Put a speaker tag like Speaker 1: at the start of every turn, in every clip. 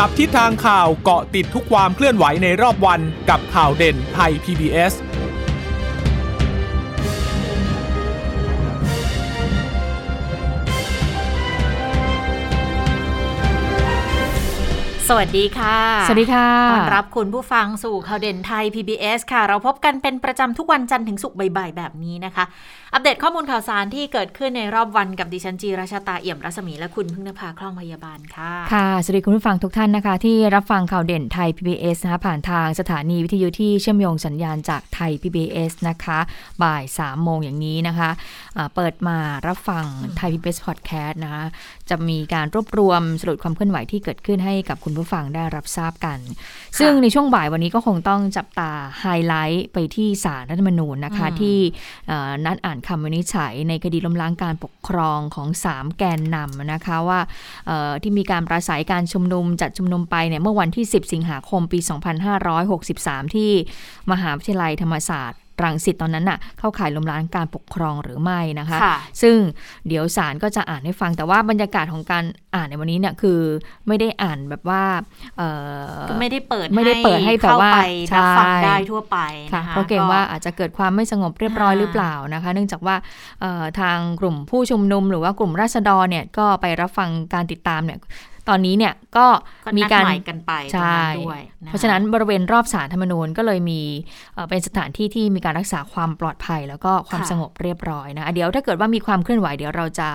Speaker 1: จับทิศทางข่าวเกาะติดทุกความเคลื่อนไหวในรอบวันกับข่าวเด่นไทย PBS
Speaker 2: สวัสดีค่ะ
Speaker 3: สวัสดีค่ะ
Speaker 2: ต้อนรับคุณผู้ฟังสู่ข่าวเด่นไทย PBS ค่ะ เราพบกันเป็นประจำทุกวันจันทร์ถึงศุกร์บ่ายๆ แบบนี้นะคะ อัปเดตข้อมูลข่าวสารที่เกิดขึ้นในรอบวันกับดิฉันจีราชาตาเอี่ยมรัศมีและคุณพึ่งนภาคล่องพยาบาลค่ะ
Speaker 3: ค่ะ สวัสดีคุณผู้ฟังทุกท่านนะคะ ที่รับฟังข่าวเด่นไทย PBS นะคะผ่านทางสถานีวิทยุที่เชื่อมโยงสัญญาณจากไทย PBS นะคะ บ่าย3โมงอย่างนี้นะคะะเปิดมารับฟังไทย PBS Podcast นะคะ จะมีการรวบรวมสรุปความเคลื่อนไหวที่เกิดขึ้นให้กับคุณผู้ฟังได้รับทราบกัน ซึ่งในช่วงบ่ายวันนี้ก็คงต้องจับตาไฮไลท์ไปที่สารรัฐธรรมนูญนะคะ
Speaker 2: อืม
Speaker 3: ที่เอ่อนัดอ่านคำวินิจฉัยในคดีล้มล้างการปกครองของ 3 แกนนำนะคะว่าที่มีการปราศัยการชุมนุมจัดชุมนุมไปเนี่ยเมื่อวันที่ 10 สิงหาคมปี 2563 ที่มหาวิทยาลัยธรรมศาสตร์ รังสิตตอนนั้นน่ะเข้าข่ายล้มล้างการปกครองหรือไม่นะคะ
Speaker 2: ค่ะ
Speaker 3: ซึ่งเดี๋ยวศาลก็จะอ่านให้ฟังแต่ว่าบรรยากาศของการอ่านในวันนี้เนี่ยคือไม่ได้อ่านแบบว่าเอ่อ
Speaker 2: ก็ไม่ได้เปิด
Speaker 3: ไม่ได้เปิดให้แบบ
Speaker 2: เข้า
Speaker 3: ว่า
Speaker 2: ไปรับฟัง
Speaker 3: ใช่
Speaker 2: ได้ทั่วไป
Speaker 3: ค่ะ
Speaker 2: นะคะ
Speaker 3: เพราะเกรงว่าอาจจะเกิดความไม่สงบเรียบร้อย
Speaker 2: อ่า
Speaker 3: หรือเปล่านะคะ เนื่องจากว่าเอ่อทางกลุ่มผู้ชุมนุม หรือว่ากลุ่มราษฎรเนี่ยก็ไปรับฟังการติดตามเนี่ย ตอนนี้เนี่ยก็
Speaker 2: ก็
Speaker 3: มี
Speaker 2: นัด
Speaker 3: การ
Speaker 2: หมายกันไปตรง
Speaker 3: ใช่
Speaker 2: นั้นด้วยค
Speaker 3: เพราะฉะนั้นบริเวณรอบสารธรรมนูญก็เลยมีเอ่อเป็นสถานที่ที่มีการรักษาความปลอดภัย แล้วก็ความ
Speaker 2: ค่ะ
Speaker 3: สงบเรียบร้อยนะเดี๋ยวถ้าเกิดว่ามีความเคลื่อนไหวเดี๋ยวเราจะ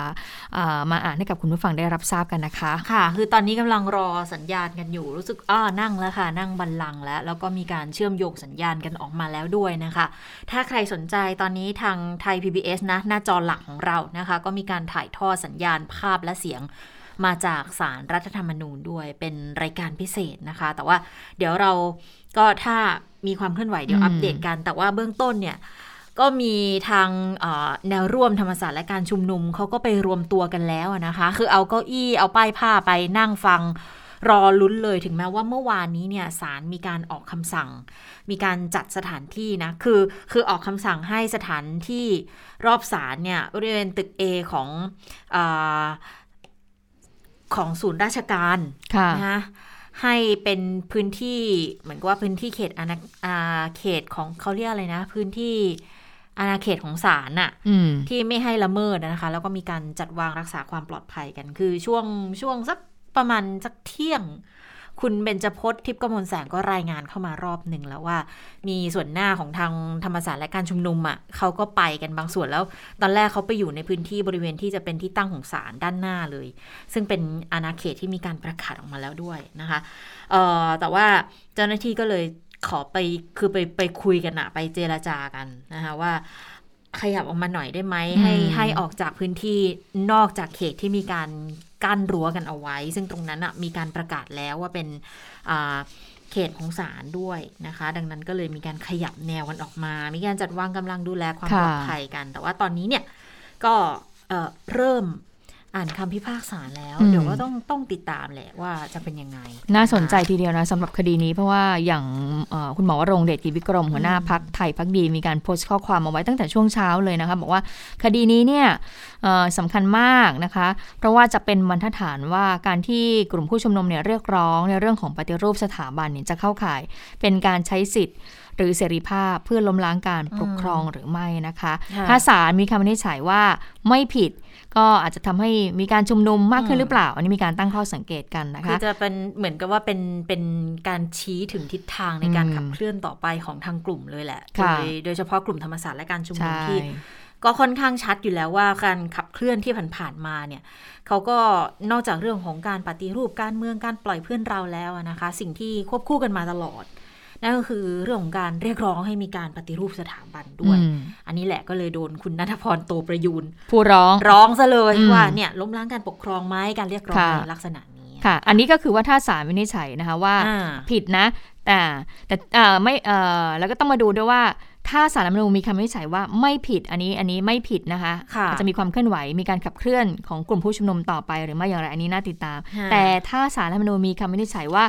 Speaker 3: เอ่อมาอ่านให้กับคุณผู้ฟังได้รับทราบกันนะคะ
Speaker 2: ค่ะ คือตอนนี้กำลังรอสัญญาณกันอยู่รู้สึกอ้านั่งแล้วค่ะ นั่งบันลังก์แล้ว แล้วก็มีการเชื่อมโยงสัญญาณกันออกมาแล้วด้วยนะคะ ถ้าใครสนใจตอนนี้ทางไทย PBS นะหน้าจอหลักของเรานะคะ ก็มีการถ่ายทอดสัญญาณภาพและเสียง มาจากสารรัฐธรรมนูญด้วยเป็นรายการพิเศษนะคะ แต่ว่าเดี๋ยวเราก็ถ้ามีความเคลื่อนไหวเดี๋ยว
Speaker 3: อืม
Speaker 2: อัปเดตกัน แต่ว่าเบื้องต้นเนี่ยก็มีทางเอ่อแนวร่วมธรรมศาสตร์และการชุมนุมเขาก็ไปรวมตัวกันแล้วอะนะคะ คือเอาเก้าอี้เอาป้ายผ้าไปนั่งฟังรอลุ้นเลยถึงแม้ว่าเมื่อวานนี้เนี่ยศาลมีการออกคำสั่ง มีการจัดสถานที่นะ คือคือออกคำสั่งให้สถานที่รอบศาลเนี่ยบริเวณตึก A ของอา ของศูนย์ราชการ
Speaker 3: ค่ะ
Speaker 2: นะคะให้เป็นพื้นที่เหมือนกับว่าพื้นที่เขตอาณาอ่าเขตของเขาเรียกอะไรนะ พื้นที่อาณาเขตของศาลน่ะ
Speaker 3: อืม
Speaker 2: ที่ไม่ให้ละเมิดนะคะ แล้วก็มีการจัดวางรักษาความปลอดภัยกัน คือช่วงช่วงสักประมาณสักเที่ยง คุณเบญจพจน์ทิพย์กมลแสงก็รายงานเข้ามารอบหนึ่งแล้วว่า มีส่วนหน้าของทางธรรมศาสตร์และการชุมนุมอะเขาก็ไปกันบางส่วนแล้ว ตอนแรกเขาไปอยู่ในพื้นที่บริเวณที่จะเป็นที่ตั้งของศาลด้านหน้าเลย ซึ่งเป็นอาณาเขตที่มีการประกาศออกมาแล้วด้วยนะคะเอ่อแต่ว่าเจ้าหน้าที่ก็เลยขอไปคือไปไปคุยกันอะไปเจรจากันนะคะว่า ขยับออกมาหน่อยได้ไหมให้
Speaker 3: อืม
Speaker 2: ให้ออกจากพื้นที่นอกจากเขตที่มีการกั้นรั้วกันเอาไว้ ซึ่งตรงนั้นอะมีการประกาศแล้วว่าเป็นอ่าเขตของศาลด้วยนะคะ ดังนั้นก็เลยมีการขยับแนวกันออกมา มีการจัดวางกำลังดูแลความ
Speaker 3: ค่ะ
Speaker 2: ปลอดภัยกัน แต่ว่าตอนนี้เนี่ยก็เอ่อเริ่ม อ่านคำพิพากษาแล้ว เดี๋ยวก็ต้องต้องติดตามแหละว่าจะเป็นยังไง
Speaker 3: น่าสนใจทีเดียวนะสำหรับคดีนี้เพราะว่าอย่างเอ่อคุณหมอวรงค์เดชกิจวิกรมหัวหน้าพักไทยพักดีมีการโพสต์ข้อความเอาไว้ตั้งแต่ช่วงเช้าเลยนะคะบอกว่าคดีนี้เนี่ยเอ่อสำคัญมากนะคะ เพราะว่าจะเป็นบรรทัดฐานว่าการที่กลุ่มผู้ชุมนุมเนี่ยเรียกร้องในเรื่องของปฏิรูปสถาบันเนี่ยจะเข้าข่าย เป็นการใช้สิทธิ์หรือเสรีภาพเพื่อล้มล้างการปกครองหรือไม่นะคะ
Speaker 2: ค่ะ
Speaker 3: ถ้าศาลมีคำวินิจฉัยว่าไม่ผิด ก็อาจจะทำให้มีการชุมนุมมากขึ้นหรือเปล่า อันนี้มีการตั้งข้อสังเกตกันนะ
Speaker 2: คือ
Speaker 3: คะ
Speaker 2: จะเป็นเหมือนกับว่าเป็นเป็นการชี้ถึงทิศทางในการ
Speaker 3: อืม
Speaker 2: ขับเคลื่อนต่อไปของทางกลุ่มเลยแหละโด
Speaker 3: ค่ะ
Speaker 2: ยโดยเฉพาะกลุ่มธรรมศาสตร์และการชุมนุม
Speaker 3: ใช่
Speaker 2: ที่ก็ค่อนข้างชัดอยู่แล้วว่าการขับเคลื่อนที่ผ่านๆมาเนี่ยเขาก็นอกจากเรื่องของการปฏิรูปการเมืองการปล่อยเพื่อนเราแล้วอะนะคะ สิ่งที่ควบคู่กันมาตลอด นั่นก็คือเรื่องของการเรียกร้องให้มีการปฏิรูปสถาบันด้วย
Speaker 3: อืม
Speaker 2: อันนี้แหละก็เลยโดนคุณนัทพรโตประยูน
Speaker 3: ผู้ร้อง
Speaker 2: ร้องซะเลย
Speaker 3: อืม
Speaker 2: ว่าเนี่ยล้มล้างการปกครองไหมการเรียกร้อง
Speaker 3: ค่ะ
Speaker 2: ในลักษณะนี้
Speaker 3: ค่ะ อันนี้ก็คือว่าถ้าศาลวินิจฉัยนะคะว่า
Speaker 2: อ่า
Speaker 3: ผิดนะ แต่แต่เอ่อไม่เอ่อแล้วก็ต้องมาดูด้วยว่าถ้าสารรัฐธรรมนูญมีคำวินิจฉัยว่าไม่ผิดอันนี้อันนี้ไม่ผิดนะคะ
Speaker 2: ค่ะ
Speaker 3: อาจจะมีความเคลื่อนไหวมีการขับเคลื่อนของกลุ่มผู้ชุมนุมต่อไปหรือไม่อย่างไรอันนี้น่าติดตาม
Speaker 2: ค่ะ
Speaker 3: แต่ถ้าสารรัฐธรรมนูญมีคำวินิจฉัยว่า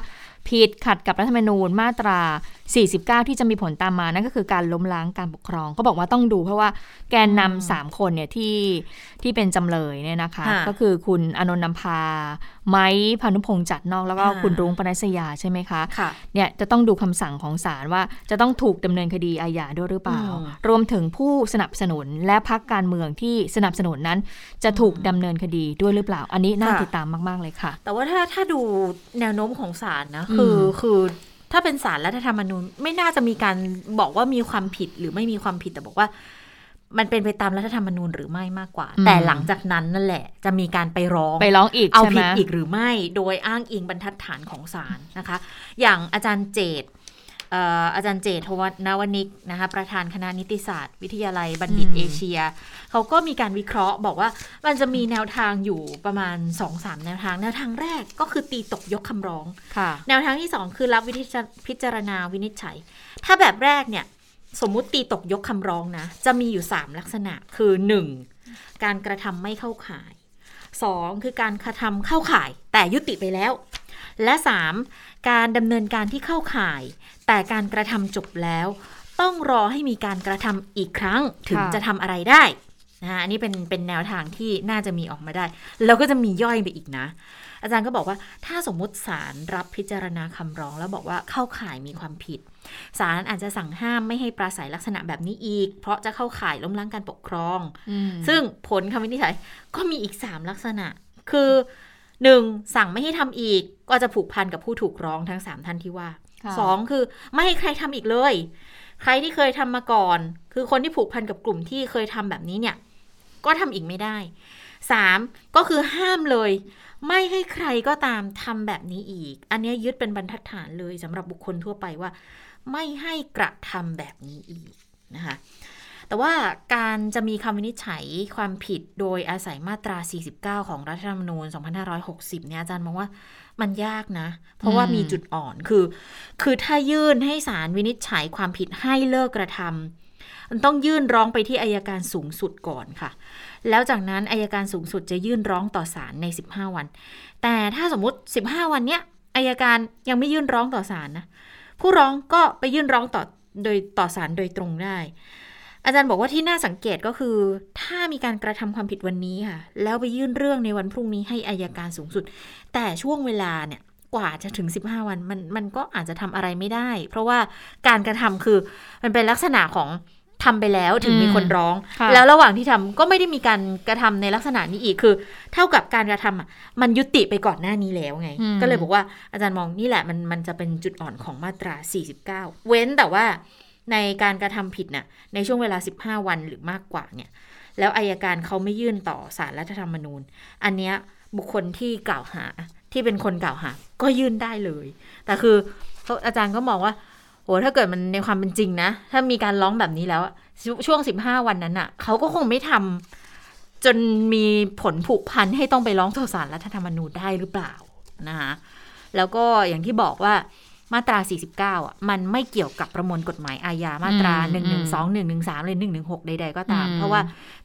Speaker 3: ผิดขัดกับรัฐธรรมนูญมาตรา 49 ที่จะมีผลตามมานั่นก็คือการล้มล้างการปกครองเขาบอกว่าต้องดูเพราะว่าแกนนำสามคนเนี่ยที่ที่เป็นจำเลยเนี่ยนะคะ
Speaker 2: ค่ะ
Speaker 3: ก็คือคุณอนนท์นำพา ไม้พานุพงษ์จัดนอกแล้วก็
Speaker 2: อ่า
Speaker 3: คุณรุ้งปนัสยาใช่ไหมคะ
Speaker 2: ค่ะ
Speaker 3: เนี่ยจะต้องดูคำสั่งของศาลว่าจะต้องถูกดำเนินคดีอาญาด้วยหรือเปล่า
Speaker 2: อืม
Speaker 3: รวมถึงผู้สนับสนุนและพักการเมืองที่สนับสนุนนั้น จะถูกดำเนินคดีด้วยหรือเปล่า อันนี้น่า
Speaker 2: ค่ะ
Speaker 3: ติดตามมาก ๆ เลยค่ะ
Speaker 2: แต่ว่าถ้าถ้าดูแนวโน้มของศาลนะคืออคือถ้าเป็นศาลรัฐธรรมนูญ ไม่น่าจะมีการบอกว่ามีความผิดหรือไม่มีความผิดแต่บอกว่า มันเป็นไปตามรัฐธรรมนูญหรือไม่มากกว่า
Speaker 3: อืม
Speaker 2: แต่หลังจากนั้นนั่นแหละ จะมีการไปร้อง
Speaker 3: ไปร้องอีก
Speaker 2: เอา
Speaker 3: ใช่ไห
Speaker 2: ผิ
Speaker 3: ม
Speaker 2: ดอีกหรือไม่ โดยอ้างอิงบรรทัดฐานของศาลนะคะ อย่างอาจารย์เจตเอ่ออาจารย์เจตทวัฒนวนิกนะคะประธานคณะนิติศาสตร์ วิทยาลัยบัณฑิต
Speaker 3: อืม
Speaker 2: เอเชีย เขาก็มีการวิเคราะห์ บอกว่ามันจะมีแนวทางอยู่ประมาณ2-3แนวทาง แนวทางแรกก็คือตีตกยกคำร้อง
Speaker 3: ค่ะ
Speaker 2: แนวทางที่ 2 คือรับวิธีพิจารณาวินิจฉัย ถ้าแบบแรกเนี่ยสมมุติตีตกยกคำร้องนะ จะมีอยู่ 3 ลักษณะคือ 1. การกระทำไม่เข้าข่าย 2. คือการกระทำเข้าข่ายแต่ยุติไปแล้ว และ 3. การดำเนินการที่เข้าข่าย แต่การกระทำจบแล้ว ต้องรอให้มีการกระทำอีกครั้งถึง
Speaker 3: ค่ะ
Speaker 2: จะทำอะไรได้นะอันนี้เป็นเป็นแนวทางที่น่าจะมีออกมาได้ แล้วก็จะมีย่อยไปอีกนะ อาจารย์ก็บอกว่าถ้าสมมุติศาลรับพิจารณาคำร้องแล้วบอกว่าเข้าข่ายมีความผิดศาลอาจจะสั่งห้ามไม่ให้ปราศัยลักษณะแบบนี้อีก เพราะจะเข้าข่ายล้มล้างการปกครอง
Speaker 3: อืม
Speaker 2: ซึ่งผลคำวินิจฉัยก็มีอีก 3 ลักษณะ คือหนึ่งสั่งไม่ให้ทำอีก ก็จะผูกพันกับผู้ถูกร้องทั้ง 3 ท่านที่ว่า
Speaker 3: ค่ะ
Speaker 2: สองคือไม่ให้ใครทำอีกเลย ใครที่เคยทำมาก่อน คือคนที่ผูกพันกับกลุ่มที่เคยทำแบบนี้เนี่ย ก็ทำอีกไม่ได้สามก็คือห้ามเลย ไม่ให้ใครก็ตามทำแบบนี้อีก อันนี้ยยึดเป็นบรรทัดฐานเลยสำหรับบุคคลทั่วไปว่า ไม่ให้กระทำแบบนี้อีกนะคะ แต่ว่าการจะมีคำวินิจฉัยความผิดโดยอาศัยมาตรา 49 ของรัฐธรรมนูญ 2560 เนี่ยอาจารย์มองว่ามันยากนะ เพราะว่า
Speaker 3: อืม
Speaker 2: มีจุดอ่อนคือ คือถ้ายื่นให้ศาลวินิจฉัยความผิดให้เลิกกระทำมันต้องยื่นร้องไปที่อายการสูงสุดก่อนค่ะ แล้วจากนั้นอายการสูงสุดจะยื่นร้องต่อศาลใน 15 วัน แต่ถ้าสมมุติ 15 วันเนี้ยอายการยังไม่ยื่นร้องต่อศาลนะผู้ร้องก็ไปยื่นร้องต่อโดยต่อศาลโดยตรงได้ อาจารย์บอกว่าที่น่าสังเกตก็คือ ถ้ามีการกระทำความผิดวันนี้ค่ะ แล้วไปยื่นเรื่องในวันพรุ่งนี้ให้อายการสูงสุด แต่ช่วงเวลาเนี่ยกว่าจะถึง 15 วันมันมันก็อาจจะทำอะไรไม่ได้ เพราะว่าการกระทำคือมันเป็นลักษณะของทำไปแล้วถึงมีคนร้อง
Speaker 3: ค่ะ
Speaker 2: แล้วระหว่างที่ทำก็ไม่ได้มีการกระทำในลักษณะนี้อีกคือ เท่ากับการกระทำอะมันยุติไปก่อนหน้านี้แล้วไง
Speaker 3: อืม
Speaker 2: ก็เลยบอกว่าอาจารย์มองนี่แหละมันมันจะเป็นจุดอ่อนของมาตรา 49 เว้นแต่ว่า ในการกระทำผิดน่ะในช่วงเวลา 15 วันหรือมากกว่าเนี่ยแล้วอายการเขาไม่ยื่นต่อสารรัฐธรรมนูญ อันเนี้ยบุคคลที่กล่าวหาที่เป็นคนกล่าวหา ก็ยื่นได้เลย แต่คืออาจารย์ก็มองว่าโหถ้าเกิดมันในความเป็นจริงนะ ถ้ามีการร้องแบบนี้แล้วช่วง 15 วันนั้นอะเขาก็คงไม่ทำจนมีผลผูกพันให้ต้องไปร้องต่อศาลรัฐธรรมนูญได้หรือเปล่านะคะแล้วก็อย่างที่บอกว่า มาตรา 49 อะ มันไม่เกี่ยวกับประมวลกฎหมายอาญามาตรา
Speaker 3: อืม
Speaker 2: 1 1 2 1 1 3เลย116 ใด ๆ ก็ตาม
Speaker 3: อืม
Speaker 2: เพราะว่า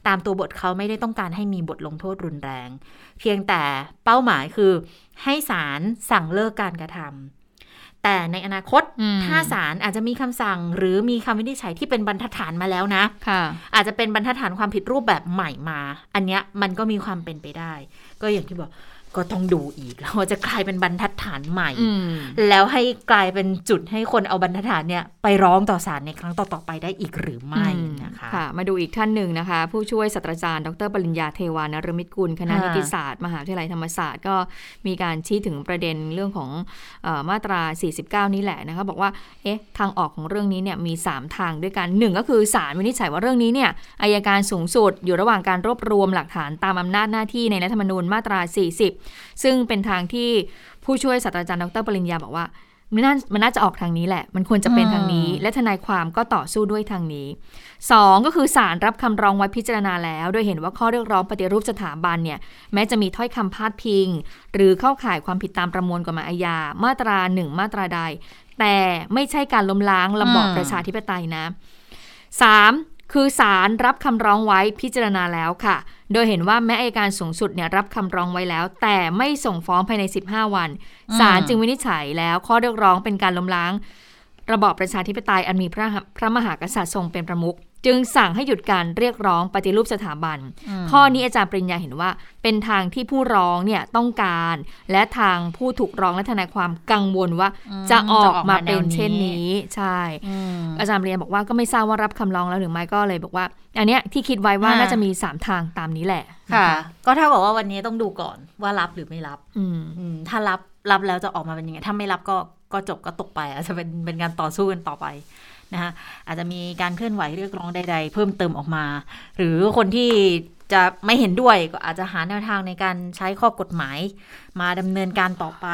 Speaker 2: ตามตัวบทเขาไม่ได้ต้องการให้มีบทลงโทษรุนแรง เพียงแต่เป้าหมายคือให้ศาลสั่งเลิกการกระทำแต่ในอนาคต
Speaker 3: อืม
Speaker 2: ถ้าศาลอาจจะมีคำสั่ง หรือมีคำวินิจฉัยที่เป็นบรรทัดฐานมาแล้วนะ
Speaker 3: ค่ะ
Speaker 2: อาจจะเป็นบรรทัดฐานความผิดรูปแบบใหม่มา อันเนี้ยมันก็มีความเป็นไปได้ ก็อย่างที่บอก ก็ต้องดูอีกแล้วว่าจะกลายเป็นบรรทัดฐานใหม่
Speaker 3: อืม
Speaker 2: แล้วให้กลายเป็นจุดให้คนเอาบรรทัดฐานเนี่ยไปร้องต่อศาลในครั้งต่อๆไปได้อีกหรือไม่นะคะ
Speaker 3: ค่ะ มาดูอีกท่านหนึ่งนะคะ ผู้ช่วยศาสตราจารย์ ดรปริญญาเทวานรมิตกุลคณะ
Speaker 2: ค่ะ
Speaker 3: นิติศาสตร์ มหาวิทยาลัยธรรมศาสตร์ก็มีการชี้ถึงประเด็นเรื่องของเออมาตรา 49 นี้แหละนะคะบอกว่าเอ๊ะทางออกของเรื่องนี้เนี่ยมี 3 ทางด้วยกันหนึ่งก็คือศาลวินิจฉัยว่าเรื่องนี้เนี่ยอายการสูงสุดอยู่ระหว่างการรวบรวมหลักฐานตามอำนาจหน้าที่ในรัฐธรรมนูญมาตรา 40ซึ่งเป็นทางที่ผู้ช่วยศาสตราจารย์ดรปริญญาบอกว่ามันน่ามันน่าจะออกทางนี้แหละ มันควรจะเป็นทางนี้ และทนายความก็ต่อสู้ด้วยทางนี้สองก็คือศาลรับคำร้องไว้พิจารณาแล้ว โดยเห็นว่าข้อเรียกร้องปฏิรูปสถาบันเนี่ย แม้จะมีถ้อยคำพาดพิง หรือเข้าข่ายความผิดตามประมวลกฎหมายอาญา มาตราหนึ่งมาตราใด แต่ไม่ใช่การล้มล้างระบอบ
Speaker 2: อืม
Speaker 3: ประชาธิปไตยนะสาม คือศาลรับคำร้องไว้พิจารณาแล้วค่ะ โดยเห็นว่าแม้อัยการสูงสุดเนี่ยรับคำร้องไว้แล้ว แต่ไม่ส่งฟ้องภายใน 15 วันศาลจึงวินิจฉัยแล้วข้อเรียกร้องเป็นการล้มล้าง ระบอบประชาธิปไตยอันมีพระพระมหากษัตริย์ทรงเป็นประมุข จึงสั่งให้หยุดการเรียกร้องปฏิรูปสถาบัน ข้อนี้อาจารย์ปริญญาเห็นว่า เป็นทางที่ผู้ร้องเนี่ยต้องการ และทางผู้ถูกร้องและทนายความกังวลว่า
Speaker 2: อืม
Speaker 3: จะออก
Speaker 2: จะออก
Speaker 3: มา
Speaker 2: มา
Speaker 3: เป็น
Speaker 2: แนวนี้
Speaker 3: เช่นนี้ใช่
Speaker 2: อืม
Speaker 3: อาจารย์ปริญญาบอกว่าก็ไม่ทราบว่ารับคำร้องแล้วหรือไม่ก็เลยบอกว่า อันเนี้ยที่คิดไว้ว่า
Speaker 2: อ่า
Speaker 3: น่าจะมีสามทางตามนี้แหละน
Speaker 2: ค่ะ ก็ถ้าบอกว่าวันนี้ต้องดูก่อนว่ารับหรือไม่รับ
Speaker 3: อืม
Speaker 2: อืมถ้ารับรับแล้วจะออกมาเป็นยังไงถ้าไม่รับก็ก็จบก็ตกไปอาจจะเป็นเป็นการต่อสู้กันต่อไป นะคะอาจจะมีการเคลื่อนไหวเรียกร้องใด ๆ เพิ่มเติมออกมา หรือคนที่จะไม่เห็นด้วยก็อาจจะหาแนวทางในการใช้ข้อกฎหมาย มาดำเนินการต่อไป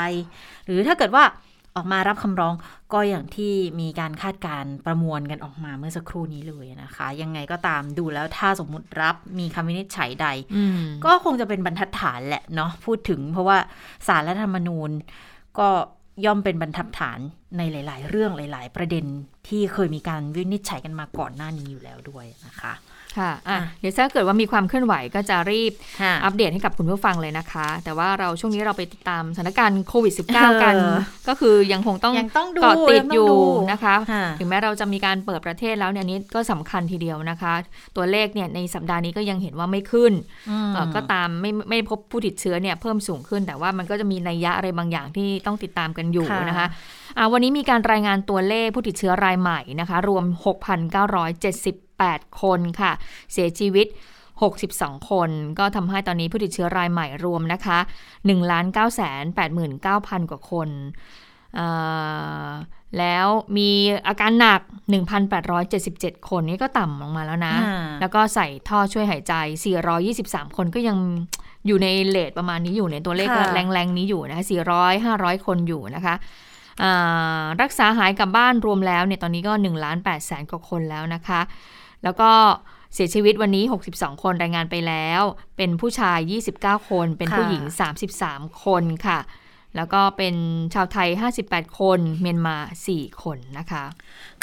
Speaker 2: หรือถ้าเกิดว่าออกมารับคำร้องก็อย่างที่มีการคาดการณ์ประมวลกันออกมาเมื่อสักครู่นี้เลยนะคะ ยังไงก็ตามดูแล้วถ้าสมมุติรับมีคำวินิจฉัยใด
Speaker 3: อืม
Speaker 2: ก็คงจะเป็นบรรทัดฐานแหละเนาะพูดถึงเพราะว่าสารรัฐธรรมนูญก็ ย่อมเป็นบรรทัดฐานในหลาย ๆ เรื่องหลาย ๆ ประเด็นที่เคยมีการวินิจฉัยกันมาก่อนหน้านี้อยู่แล้วด้วยนะคะ
Speaker 3: ค่ะอะ
Speaker 2: อะ
Speaker 3: เดี๋ยวถ้าเกิดว่ามีความเคลื่อนไหวก็จะรีบ
Speaker 2: ค่ะ
Speaker 3: อัปเดตให้กับคุณผู้ฟังเลยนะคะ แต่ว่าเราช่วงนี้เราไปติดตามสถานการณ์โควิด -19 กัน
Speaker 2: เออ
Speaker 3: ก็คือยังคงต้อง
Speaker 2: ยังต้องดู
Speaker 3: เกาะติด
Speaker 2: ง
Speaker 3: อ
Speaker 2: ต้
Speaker 3: ยู่
Speaker 2: งดู
Speaker 3: นะคะ
Speaker 2: ค่ะ
Speaker 3: ถึงแม้เราจะมีการเปิดประเทศแล้วเนี่ยอันนี้ก็สำคัญทีเดียวนะคะ ตัวเลขเนี่ยในสัปดาห์นี้ก็ยังเห็นว่าไม่ขึ้น
Speaker 2: อืม
Speaker 3: เอ่อก็ตามไม่ไม่พบผู้ติดเชื้อเนี่ยเพิ่มสูงขึ้น แต่ว่ามันก็จะมีนัยยะอะไรบางอย่างที่ต้องติดตามกันอยู่
Speaker 2: ค่ะ
Speaker 3: นะคะอ่า วันนี้มีการรายงานตัวเลขผู้ติดเชื้อรายใหม่นะคะ รวม 6,978 คนค่ะ เสียชีวิต 62 คน ก็ทำให้ตอนนี้ผู้ติดเชื้อรายใหม่รวมนะคะ1 9 8 9 0 0 0 กว่าคนอ่าแล้วมีอาการหนัก 1,877 คนนี่ก็ต่ำลงมาแล้วนะ
Speaker 2: อ่า
Speaker 3: แล้วก็ใส่ท่อช่วยหายใจ 423 คนก็ยังอยู่ในเลทประมาณนี้อยู่ในตัวเลข
Speaker 2: ค่ะ
Speaker 3: แรงๆนี้อยู่นะคะ400 500 คนอยู่นะคะอ่า รักษาหายกลับบ้านรวมแล้วเนี่ยตอนนี้ก็1ล้าน8แสนกว่าคนแล้วนะคะ แล้วก็เสียชีวิตวันนี้ 62 คนรายงานไปแล้ว เป็นผู้ชาย 29 คน เป็นผู้หญิง 33 คนค่ะ แล้วก็เป็นชาวไทย 58 คน เมียนมา 4 คนนะคะ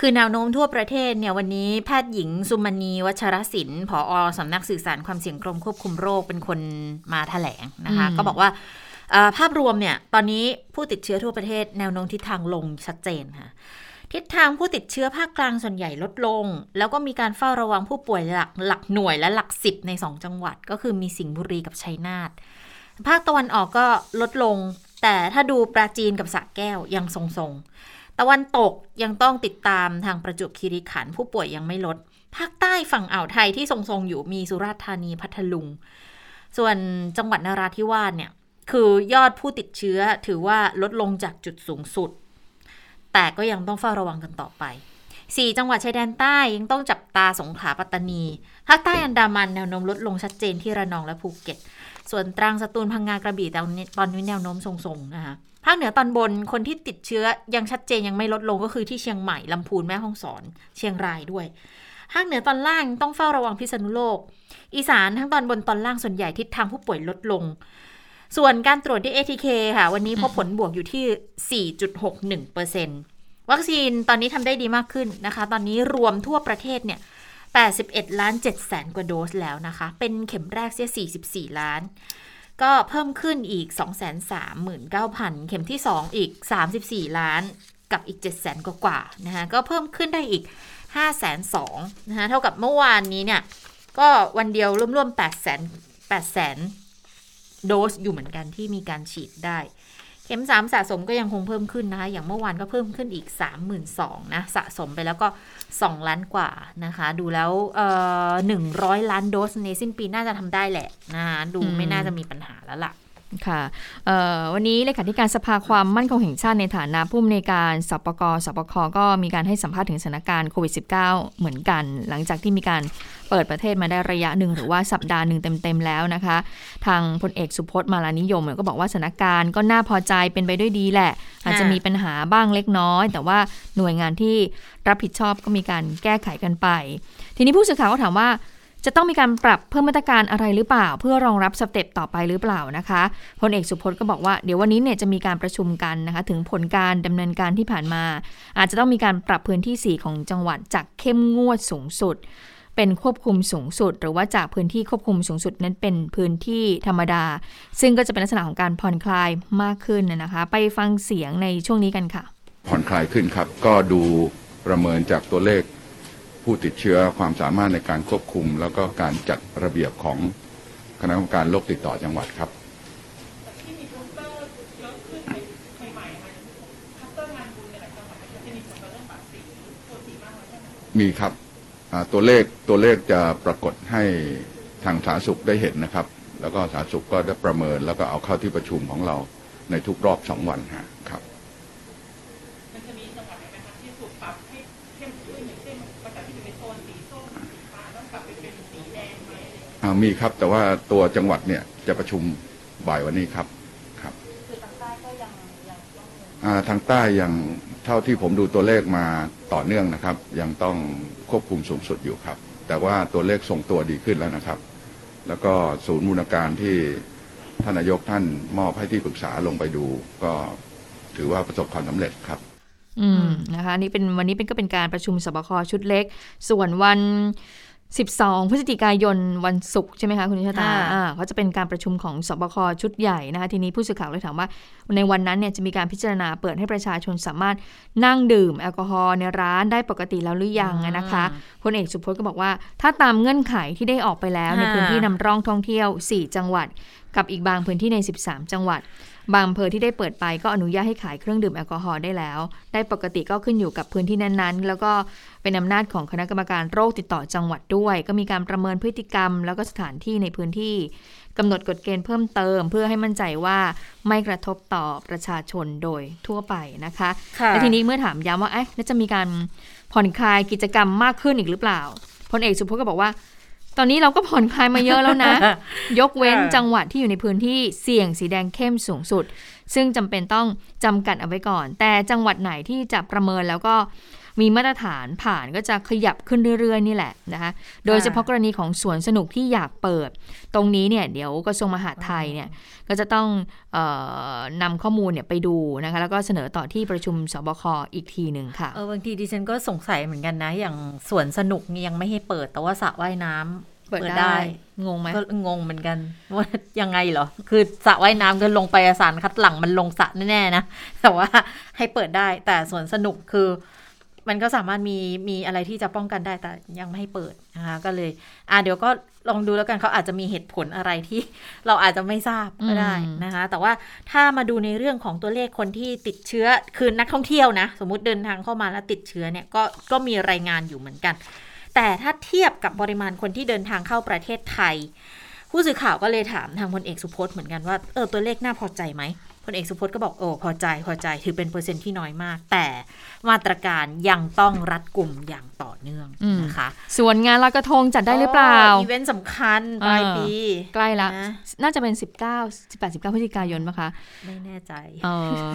Speaker 2: คือแนวโน้มทั่วประเทศเนี่ยวันนี้แพทย์หญิงสุมณีวัชรศิลป์ผอสำนักสื่อสารความเสี่ยงกรมควบคุมโรคเป็นคนมาแถลงนะคะ
Speaker 3: อืม
Speaker 2: ก็บอกว่าเอ่อ ภาพรวมเนี่ย ตอนนี้ผู้ติดเชื้อทั่วประเทศแนวโน้มทิศทางลงชัดเจนค่ะ ทิศทางผู้ติดเชื้อภาคกลางส่วนใหญ่ลดลง แล้วก็มีการเฝ้าระวังผู้ป่วยหลักหลักหน่วยและหลักสิบในสองจังหวัด ก็คือมีสิงห์บุรีกับชัยนาท ภาคตะวันออกก็ลดลง แต่ถ้าดูปราจีนกับสระแก้วยังทรงๆ ตะวันตกยังต้องติดตามทางประจวบคีรีขันธ์ผู้ป่วยยังไม่ลด ภาคใต้ฝั่งอ่าวไทยที่ทรงๆอยู่มีสุราษฎร์ธานีพัทลุง ส่วนจังหวัดนราธิวาสเนี่ย คือยอดผู้ติดเชื้อถือว่าลดลงจากจุดสูงสุด แต่ก็ยังต้องเฝ้าระวังกันต่อไปสี่จังหวัดชายแดนใต้ยังต้องจับตาสงขลาปัตตานีภาคใต้อันดามันแนวโน้มลดลงชัดเจนที่ระนองและภูเก็ต ส่วนตรังสตูลพังงากระบี่ตอนนี้ตอนนี้แนวโน้มทรงๆนะคะภาคเหนือตอนบนคนที่ติดเชื้อยังชัดเจนยังไม่ลดลงก็คือที่เชียงใหม่ลำพูนแม่ฮ่องสอน เชียงรายด้วยภาคเหนือตอนล่างต้องเฝ้าระวังพิษณุโลก อีสานทั้งตอนบนตอนล่างส่วนใหญ่ทิศทางผู้ป่วยลดลง ส่วนการตรวจด้วย ATK ค่ะ วันนี้พบผลบวกอยู่ที่ 4.61%วัคซีนตอนนี้ทำได้ดีมากขึ้นนะคะ ตอนนี้รวมทั่วประเทศเนี่ย 81 ล้าน7แสนกว่าโดสแล้วนะคะ เป็นเข็มแรกเสีย 44 ล้าน ก็เพิ่มขึ้นอีก 239,000 เข็มที่ 2 อีก 34 ล้านกับอีก 7 0 0 0 0 0กว่านะคะก็เพิ่มขึ้นได้อีก 5 2 0 0 0นะคะเท่ากับเมื่อวานนี้เนี่ย ก็วันเดียวร่วมๆ8 0 0 0 0 8 0 0 0 โดสอยู่เหมือนกันที่มีการฉีดได้ เข็ม 3 สะสมก็ยังคงเพิ่มขึ้นนะคะ อย่างเมื่อวานก็เพิ่มขึ้นอีก 32,000นะสะสมไปแล้วก็ 2 ล้านกว่านะคะ ดูแล้วเอ่อ100ล้านโดสในสิ้นปีน่าจะทำได้แหละนะคะดูไม่น่าจะมีปัญหาแล้วล่ะ
Speaker 3: ค่ะวันนี้เลขาธิการสภาความมั่นคงแห่งชาติในฐานะผู้อำนวยการสปกสปคก็มีการให้สัมภาษณ์ถึงสถานการณ์โควิด -19 เหมือนกัน หลังจากที่มีการ เปิดประเทศมาได้ระยะหนึ่งหรือว่าสัปดาห์หนึ่งเต็มๆแล้วนะคะ ทางพลเอกสุพจน์มาลานิยมก็บอกว่าสถานการณ์ก็น่าพอใจเป็นไปด้วยดีแหละ อาจจะมีปัญหาบ้างเล็กน้อย แต่ว่าหน่วยงานที่รับผิดชอบก็มีการแก้ไขกันไป ทีนี้ผู้สื่อข่าวก็ถามว่าจะต้องมีการปรับเพิ่มมาตรการอะไรหรือเปล่า เพื่อรองรับสเต็ปต่อไปหรือเปล่านะคะพลเอกสุพจน์ก็บอกว่าเดี๋ยววันนี้เนี่ยจะมีการประชุมกันนะคะถึงผลการดำเนินการที่ผ่านมา อาจจะต้องมีการปรับพื้นที่ 4 ของจังหวัดจากเข้มงวดสูงสุด เป็นควบคุมสูงสุด หรือว่าจากพื้นที่ควบคุมสูงสุดนั้นเป็นพื้นที่ธรรมดา ซึ่งก็จะเป็นลักษณะของการผ่อนคลายมากขึ้นนะคะ ไปฟังเสียงในช่วงนี้กันค่ะ
Speaker 4: ผ่อนคลายขึ้นครับ ก็ดูประเมินจากตัวเลขผู้ติดเชื้อความสามารถในการควบคุม แล้วก็การจัดระเบียบของคณะกรรมการโรคติดต่อจังหวัดครับมีครับอ่า ตัวเลขตัวเลขจะปรากฏให้ทางสาธารณสุขได้เห็นนะครับ แล้วก็สาธารณสุขก็ได้ประเมินแล้วก็เอาเข้าที่ประชุมของเราในทุกรอบสองวันฮะครับอ่ามีครับแต่ว่าตัวจังหวัดเนี่ยจะประชุมบ่ายวันนี้ครับครับคือทางใต้ก็ยังยังทางใต้ยังเท่าที่ผมดูตัวเลขมาต่อเนื่องนะครับ ยังต้อง ควบคุมสูงสุดอยู่ครับ แต่ว่าตัวเลขส่งตัวดีขึ้นแล้วนะครับ แล้วก็ศูนย์มูลการที่ท่านนายกท่านมอบให้ที่ปรึกษาลงไปดู ก็ถือว่าประสบความสำเร็จครับ
Speaker 3: อืมนะคะนี่เป็นวันนี้เป็นก็เป็นการประชุมสบคชุดเล็ก ส่วนวัน 12 พฤศจิกายนวันศุกร์ใช่ไหมคะคุณนิชตา
Speaker 2: ค่ะ
Speaker 3: อ่าเขาจะเป็นการประชุมของสบคชุดใหญ่นะคะ ทีนี้ผู้สื่อข่าวเลยถามว่า ในวันนั้นเนี่ยจะมีการพิจารณาเปิดให้ประชาชนสามารถนั่งดื่มแอลกอฮอล์ในร้านได้ปกติแล้วหรือยังอะนะคะพลเอกสุพจน์ก็บอกว่า ถ้าตามเงื่อนไขที่ได้ออกไปแล้ว ใน
Speaker 2: ค่ะ
Speaker 3: พื้นที่นำร่องท่องเที่ยว 4 จังหวัด กับอีกบางพื้นที่ใน 13 จังหวัด บางอำเภอที่ได้เปิดไปก็อนุญาตให้ขายเครื่องดื่มแอลกอฮอล์ได้แล้ว ได้ปกติก็ขึ้นอยู่กับพื้นที่นั้นๆ แล้วก็เป็นอำนาจของคณะกรรมการโรคติดต่อจังหวัดด้วย ก็มีการประเมินพฤติกรรม แล้วก็สถานที่ในพื้นที่กำหนดกฎเกณฑ์เพิ่มเติม เพื่อให้มั่นใจว่าไม่กระทบต่อประชาชนโดยทั่วไปนะคะ
Speaker 2: ค่ะ
Speaker 3: และทีนี้เมื่อถามย้ำว่าเอ๊ะแล้วจะมีการผ่อนคลายกิจกรรมมากขึ้นอีกหรือเปล่าพลเอกสุพจน์ก็บอกว่า ตอนนี้เราก็ผ่อนคลายมาเยอะแล้วนะ ยกเว้น
Speaker 2: ค่ะ
Speaker 3: จังหวัดที่อยู่ในพื้นที่เสี่ยงสีแดงเข้มสูงสุด ซึ่งจำเป็นต้องจำกัดเอาไว้ก่อน แต่จังหวัดไหนที่จะประเมินแล้วก็มีมาตรฐานผ่านก็จะขยับขึ้นเรื่อยๆ นี่แหละนะคะโดยเฉพาะกรณีของสวนสนุกที่อยากเปิด ตรงนี้เนี่ยเดี๋ยวกระทรวงมหาดไทยเนี่ยก็จะต้องเออนำข้อมูลเนี่ยไปดูนะคะแล้วก็เสนอต่อที่ประชุมสบคอีกทีหนึ่งค่ะ
Speaker 2: เออบางทีดิฉันก็สงสัยเหมือนกันนะ อย่างสวนสนุกนี่ยังไม่ให้เปิดแต่ว่าสระว่ายน้ำ
Speaker 3: เปิดได้ งงไหม
Speaker 2: ก็งงเหมือนกัน ว่ายังไงเหรอ คือสระว่ายน้ำก็ลงไปสารคัดหลังมันลงสระแน่ๆนะ แต่ว่าให้เปิดได้ แต่สวนสนุกคือ มันก็สามารถมีมีอะไรที่จะป้องกันได้แต่ยังไม่ให้เปิดนะคะก็เลย อะเดี๋ยวก็ลองดูแล้วกันเขาอาจจะมีเหตุผลอะไรที่เราอาจจะไม่ทราบก็ได้
Speaker 3: อืม
Speaker 2: นะคะ แต่ว่าถ้ามาดูในเรื่องของตัวเลขคนที่ติดเชื้อคือนักท่องเที่ยวนะ สมมุติเดินทางเข้ามาแล้วติดเชื้อเนี่ยก็ก็มีรายงานอยู่เหมือนกัน แต่ถ้าเทียบกับปริมาณคนที่เดินทางเข้าประเทศไทย ผู้สื่อข่าวก็เลยถามทางพลเอกสุพจน์เหมือนกันว่าเออตัวเลขน่าพอใจไหมพลเอกสุพจน์ก็บอกโอ้พอใจพอใจถือเป็นเปอร์เซ็นต์ที่น้อยมาก แต่มาตรการยังต้องรัดกลุ่มอย่างต่อเนื่อง
Speaker 3: อืม
Speaker 2: นะคะ
Speaker 3: ส่วนงานลอยกระทงจัดได้หรือเปล่า
Speaker 2: อีเวนต์สำคัญปลายปี
Speaker 3: ใกล้ละ
Speaker 2: นะ
Speaker 3: น่าจะเป็น 19 18 19พฤศจิกายนปะคะ
Speaker 2: ไม่แน่ใจ
Speaker 3: เออ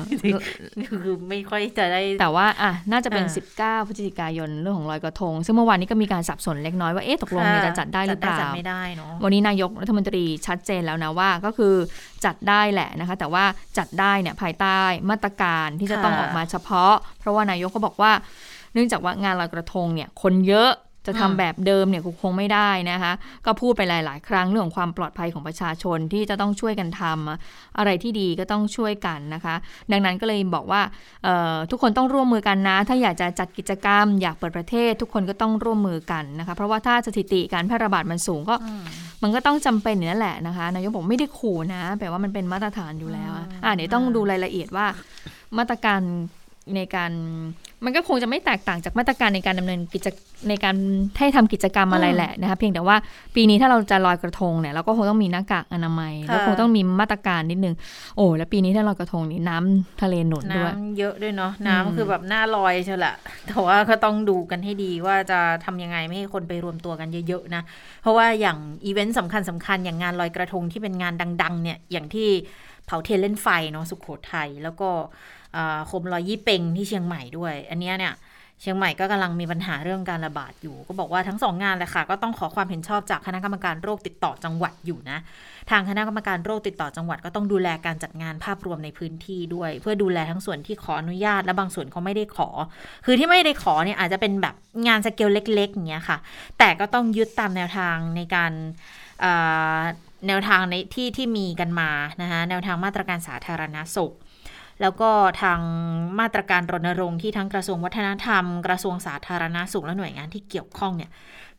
Speaker 2: คือไม่ค่อยจะได้
Speaker 3: แต่ว่าอะน่าจะเป็น
Speaker 2: อ่า
Speaker 3: 19พฤศจิกายนเรื่องของลอยกระทง ซึ่งเมื่อวานนี้ก็มีการสับสนเล็กน้อยว่าเอ๊ะตกลงเนี่ยจะจัดได้หรือเปล่า
Speaker 2: จัดไม่ได้เนาะ
Speaker 3: วันนี้นายกรัฐมนตรีชัดเจนแล้วนะว่าก็คือจัดได้แหละนะคะ แต่ว่าจัดได้เนี่ยภายใต้มาตรการที่จะต้อง
Speaker 2: ค่ะ
Speaker 3: ออกมาเฉพาะ เพราะว่านายกก็บอกว่า เนื่องจากว่างานลอยกระทงเนี่ยคนเยอะจะทำ
Speaker 2: อืม
Speaker 3: แบบเดิมเนี่ยคงไม่ได้นะคะ ก็พูดไปหลาย ๆ ครั้งเรื่องของความปลอดภัยของประชาชนที่จะต้องช่วยกันทำอะไรที่ดีก็ต้องช่วยกันนะคะ ดังนั้นก็เลยบอกว่าเอ่อทุกคนต้องร่วมมือกันนะ ถ้าอยากจะจัดกิจกรรม อยากเปิดประเทศ ทุกคนก็ต้องร่วมมือกันนะคะ เพราะว่าถ้าสถิติการแพร่ระบาดมันสูงก็มันก็ต้องจำเป็นอยู่นั่นแหละนะคะนายกบอกไม่ได้ขู่นะแปลว่ามันเป็นมาตรฐานอยู่แล้วอะอ่าเดี๋ยวต้องดูรายละเอียดว่ามาตรการ ในการมันก็คงจะไม่แตกต่างจากมาตรการในการดำเนินกิจในการให้ทำกิจกรรมอะไรแหละนะคะเพียงแต่ว่าปีนี้ถ้าเราจะลอยกระทงเนี่ยเราก็คงต้องมีหน้ากากอนามัย
Speaker 2: ค่ะ
Speaker 3: แล้วคงต้องมีมาตรการนิดนึง โอ้แล้วปีนี้ถ้าลอยกระทงนี่น้ำทะเลหนุนด้วย
Speaker 2: น้ำเยอะด้วยเนาะ
Speaker 3: อืม
Speaker 2: น้ำคือแบบหน้าลอยเชียวแหละแต่ว่าก็ต้องดูกันให้ดีว่าจะทำยังไงไม่ให้คนไปรวมตัวกันเยอะๆนะเพราะว่าอย่างอีเวนต์สำคัญสำคัญอย่างงานลอยกระทงที่เป็นงานดัง ๆ เนี่ยอย่างที่เผาเทียนเล่นไฟเนาะสุขโขทัยแล้วก็อ่า โคมลอยยี่เปงที่เชียงใหม่ด้วย อันนี้เนี่ยเชียงใหม่ก็กำลังมีปัญหาเรื่องการระบาดอยู่ ก็บอกว่าทั้งสองงานเลยค่ะ ก็ต้องขอความเห็นชอบจากคณะกรรมการโรคติดต่อจังหวัดอยู่นะ ทางคณะกรรมการโรคติดต่อจังหวัดก็ต้องดูแลการจัดงานภาพรวมในพื้นที่ด้วย เพื่อดูแลทั้งส่วนที่ขออนุญาตและบางส่วนเขาไม่ได้ขอ คือที่ไม่ได้ขอเนี่ยอาจจะเป็นแบบงานสเกลเล็กๆอย่างเงี้ยค่ะ แต่ก็ต้องยึดตามแนวทางในการแนวทางในที่ที่มีกันมานะคะแนวทางมาตรการสาธารณสุข แล้วก็ทางมาตรการรณรงค์ที่ทั้งกระทรวงวัฒนธรรม กระทรวงสาธารณาสุขและหน่วยงานที่เกี่ยวข้องเนี่ย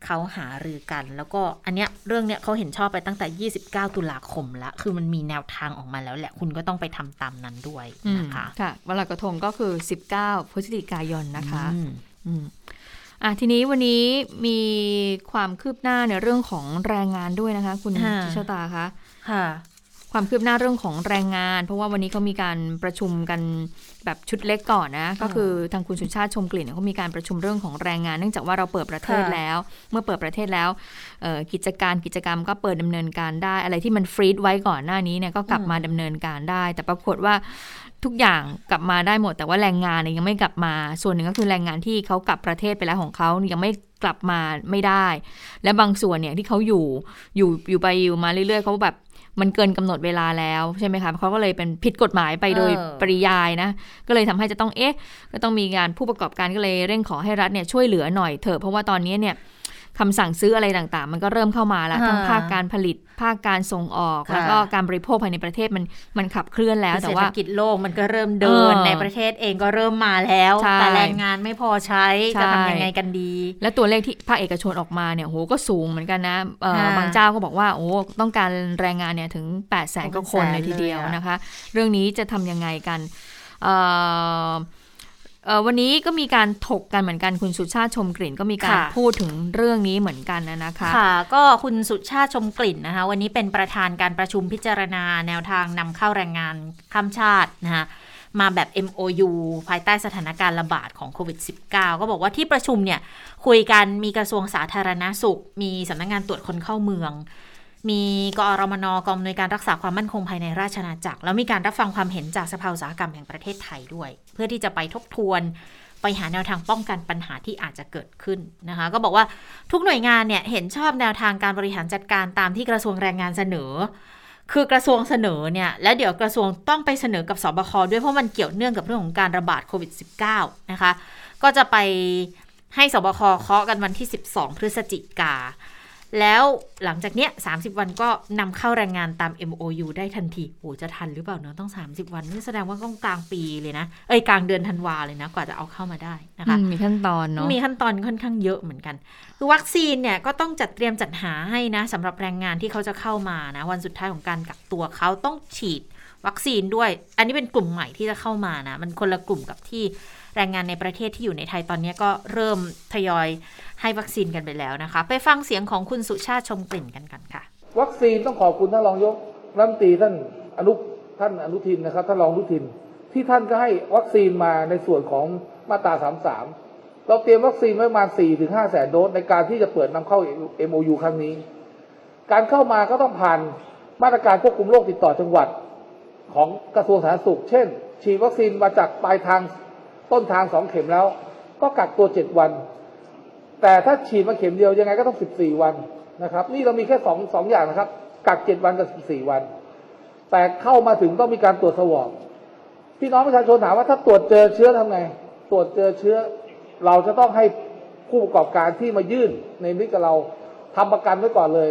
Speaker 2: เขาหารือกัน แล้วก็อันเนี้ยเรื่องเนี้ยเขาเห็นชอบไปตั้งแต่ 29 ตุลาคมละ คือมันมีแนวทางออกมาแล้วแหละ คุณก็ต้องไปทำตามนั้นด้วยนะคะ
Speaker 3: ค่ะวันลอยกระทงก็คือ 19 พฤศจิกายนนะคะ
Speaker 2: อืม
Speaker 3: อืมอะทีนี้วันนี้มีความคืบหน้าในเรื่องของแรงงานด้วยนะคะ คุณ
Speaker 2: ค่ะ
Speaker 3: ชิชตาคะ
Speaker 2: ค่ะ
Speaker 3: ความคืบหน้าเรื่องของแรงงาน เพราะว่าวันนี้เขามีการประชุมกันแบบชุดเล็กก่อนนะก็คือทางคุณสุชาติชมกลิ่นเนี่ยเขามีการประชุมเรื่องของแรงงาน เนื่องจากว่าเราเปิดประเทศ
Speaker 2: ค่ะ
Speaker 3: แล้ว เมื่อเปิดประเทศแล้วเอ่อกิจการกิจกรรมก็เปิดดำเนินการได้ อะไรที่มันฟรีดไว้ก่อนหน้านี้เนี่ยก็กลับมาดำเนินการได้ แต่ปรากฏว่าทุกอย่างกลับมาได้หมด แต่ว่าแรงงานเนี่ยยังไม่กลับมา ส่วนหนึ่งก็คือแรงงานที่เขากลับประเทศไปแล้วของเขายังไม่กลับมาไม่ได้ และบางส่วนเนี่ยที่เขาอยู่อยู่อยู่ไปอยู่มาเรื่อยๆเขาแบบ มันเกินกำหนดเวลาแล้วใช่ไหมคะเขาก็เลยเป็นผิดกฎหมายไปโดย
Speaker 2: เออ
Speaker 3: ปริยายนะ ก็เลยทำให้จะต้องเอ๊ะ ก็ต้องมีงานผู้ประกอบการก็เลยเร่งขอให้รัฐเนี่ยช่วยเหลือหน่อยเถอะเพราะว่าตอนนี้เนี่ย คำสั่งซื้ออะไรต่างๆ มันก็เริ่มเข้ามาแล้ว
Speaker 2: อ่า
Speaker 3: ทั้งภาคการผลิต ภาคการส่งออก
Speaker 2: ค่ะ
Speaker 3: แล้วก็การบริโภคภายในประเทศมันมันขับเคลื่อนแล้ว
Speaker 2: เศ
Speaker 3: แต่
Speaker 2: รษฐ
Speaker 3: ว่า
Speaker 2: กิจโลกมันก็เริ่มเดิน
Speaker 3: เออ
Speaker 2: ในประเทศเองก็เริ่มมาแล้ว
Speaker 3: ใช่
Speaker 2: แต่แรงงานไม่พอใช้
Speaker 3: ใช่
Speaker 2: จะทำยังไงกันดี
Speaker 3: และตัวเลขที่ภาคเอกชนออกมาเนี่ยโหก็สูงเหมือนกันนะเอ่อ
Speaker 2: ค่ะ
Speaker 3: บางเจ้าก็บอกว่าโอ้ต้องการแรงงานเนี่ยถึง8ปดแสนกว่าคน
Speaker 2: เป็นแสน
Speaker 3: เลยทีเดียว
Speaker 2: เลยอะ
Speaker 3: นะคะ เรื่องนี้จะทำยังไงกันเอ่อเอ่อ วันนี้ก็มีการถกกันเหมือนกันคุณสุชาติชมกลิ่นก็มีการ
Speaker 2: ค่ะ
Speaker 3: พูดถึงเรื่องนี้เหมือนกันนะนะคะ
Speaker 2: ค่ะ ก็คุณสุชาติชมกลิ่นนะคะ วันนี้เป็นประธานการประชุมพิจารณาแนวทางนำเข้าแรงงานข้ามชาตินะคะมาแบบ MOU ภายใต้สถานการณ์ระบาดของโควิด -19 ก็บอกว่าที่ประชุมเนี่ยคุยกันมีกระทรวงสาธารณาสุข มีสำนักงานตรวจคนเข้าเมือง มีกอรมนกองอำนวยการรักษาความมั่นคงภายในราชอาณาจักร แล้วมีการรับฟังความเห็นจากสภาอุตสาหกรรมแห่งประเทศไทยด้วย เพื่อที่จะไปทบทวนไปหาแนวทางป้องกันปัญหาที่อาจจะเกิดขึ้นนะคะ ก็บอกว่าทุกหน่วยงานเนี่ยเห็นชอบแนวทางการบริหารจัดการตามที่กระทรวงแรงงานเสนอ คือกระทรวงเสนอเนี่ยและเดี๋ยวกระทรวงต้องไปเสนอกับสบคด้วยเพราะมันเกี่ยวเนื่องกับเรื่องของการระบาดโควิด -19 นะคะ ก็จะไปให้สบคเคาะกันวันที่ 12 พฤศจิกา แล้วหลังจากเนี้ย30 วันก็นำเข้าแรงงานตาม MOU ได้ทันทีโหจะทันหรือเปล่าเนอะต้อง 30 วันนี่แสดงว่าต้องกลางปีเลยนะ เอ้ยกลางเดือนธันวาเลยนะ กว่าจะเอาเข้ามาได้นะคะ
Speaker 3: อืมมีขั้นตอนเนาะ
Speaker 2: มีขั้นตอนค่อนข้างเยอะเหมือนกันคือวัคซีนเนี่ยก็ต้องจัดเตรียมจัดหาให้นะสำหรับแรงงานที่เขาจะเข้ามานะ วันสุดท้ายของการกักตัวเขาต้องฉีดวัคซีนด้วย อันนี้เป็นกลุ่มใหม่ที่จะเข้ามานะ มันคนละกลุ่มกับที่แรงงานในประเทศที่อยู่ในไทยตอนนี้ก็เริ่มทยอย ให้วัคซีนกันไปแล้วนะคะ ไปฟังเสียงของคุณสุชาติชมกลิ่นกันกันค่ะ
Speaker 5: วัคซีนต้องขอบคุณท่านรองยกรัฐมนตรีท่านอนุท่านอนุทินนะครับท่านรองอนุทินที่ท่านก็ให้วัคซีนมาในส่วนของมาตรา 33 เราเตรียมวัคซีนไว้ประมาณ4ถึง5แสนโดสในการที่จะเปิดนำเข้า MOU ครั้งนี้ การเข้ามาก็ต้องผ่านมาตรการควบคุมโรคติดต่อจังหวัดของกระทรวงสาธารณสุข เช่น ฉีดวัคซีนมาจากปลายทางต้นทางสองเข็มแล้ว ก็กักตัวเจ็ดวัน แต่ถ้าฉีดมาเข็มเดียวยังไงก็ต้อง14วันนะครับ นี่เรามีแค่สองสองอย่างนะครับ กัก7วันกับ14วัน แต่เข้ามาถึงต้องมีการตรวจสวอปพี่น้องประชาชนถามว่าถ้าตรวจเจอเชื้อทำไง ตรวจเจอเชื้อ เราจะต้องให้ผู้ประกอบการที่มายื่นในมิตรกับเราทำประกันไว้ก่อนเลย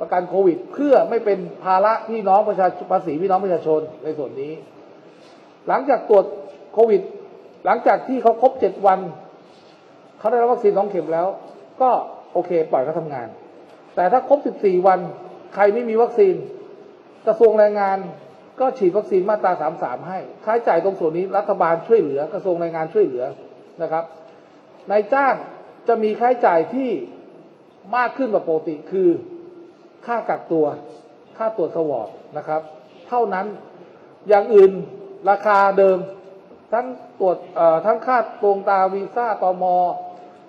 Speaker 5: ประกันโควิด เพื่อไม่เป็นภาระพี่น้องประชาชนภาษีพี่น้องประชาชนในส่วนนี้ หลังจากตรวจโควิด หลังจากที่เขาครบเจ็ดวัน เขาได้รับวัคซีนสองเข็มแล้ว ก็โอเคปล่อยเขาทำงาน แต่ถ้าครบ 14 วันใครไม่มีวัคซีนกระทรวงแรงงานก็ฉีดวัคซีนมาตรา 33 ให้ค่าใช้จ่ายตรงส่วนนี้รัฐบาลช่วยเหลือกระทรวงแรงงานช่วยเหลือนะครับนายจ้างจะมีค่าใช้จ่ายที่มากขึ้นกว่าปกติคือค่ากักตัว ค่าตรวจสวอปนะครับ เท่านั้นอย่างอื่นราคาเดิม ทั้งตรวจทั้งค่าตรงตาวีซ่าตอมอ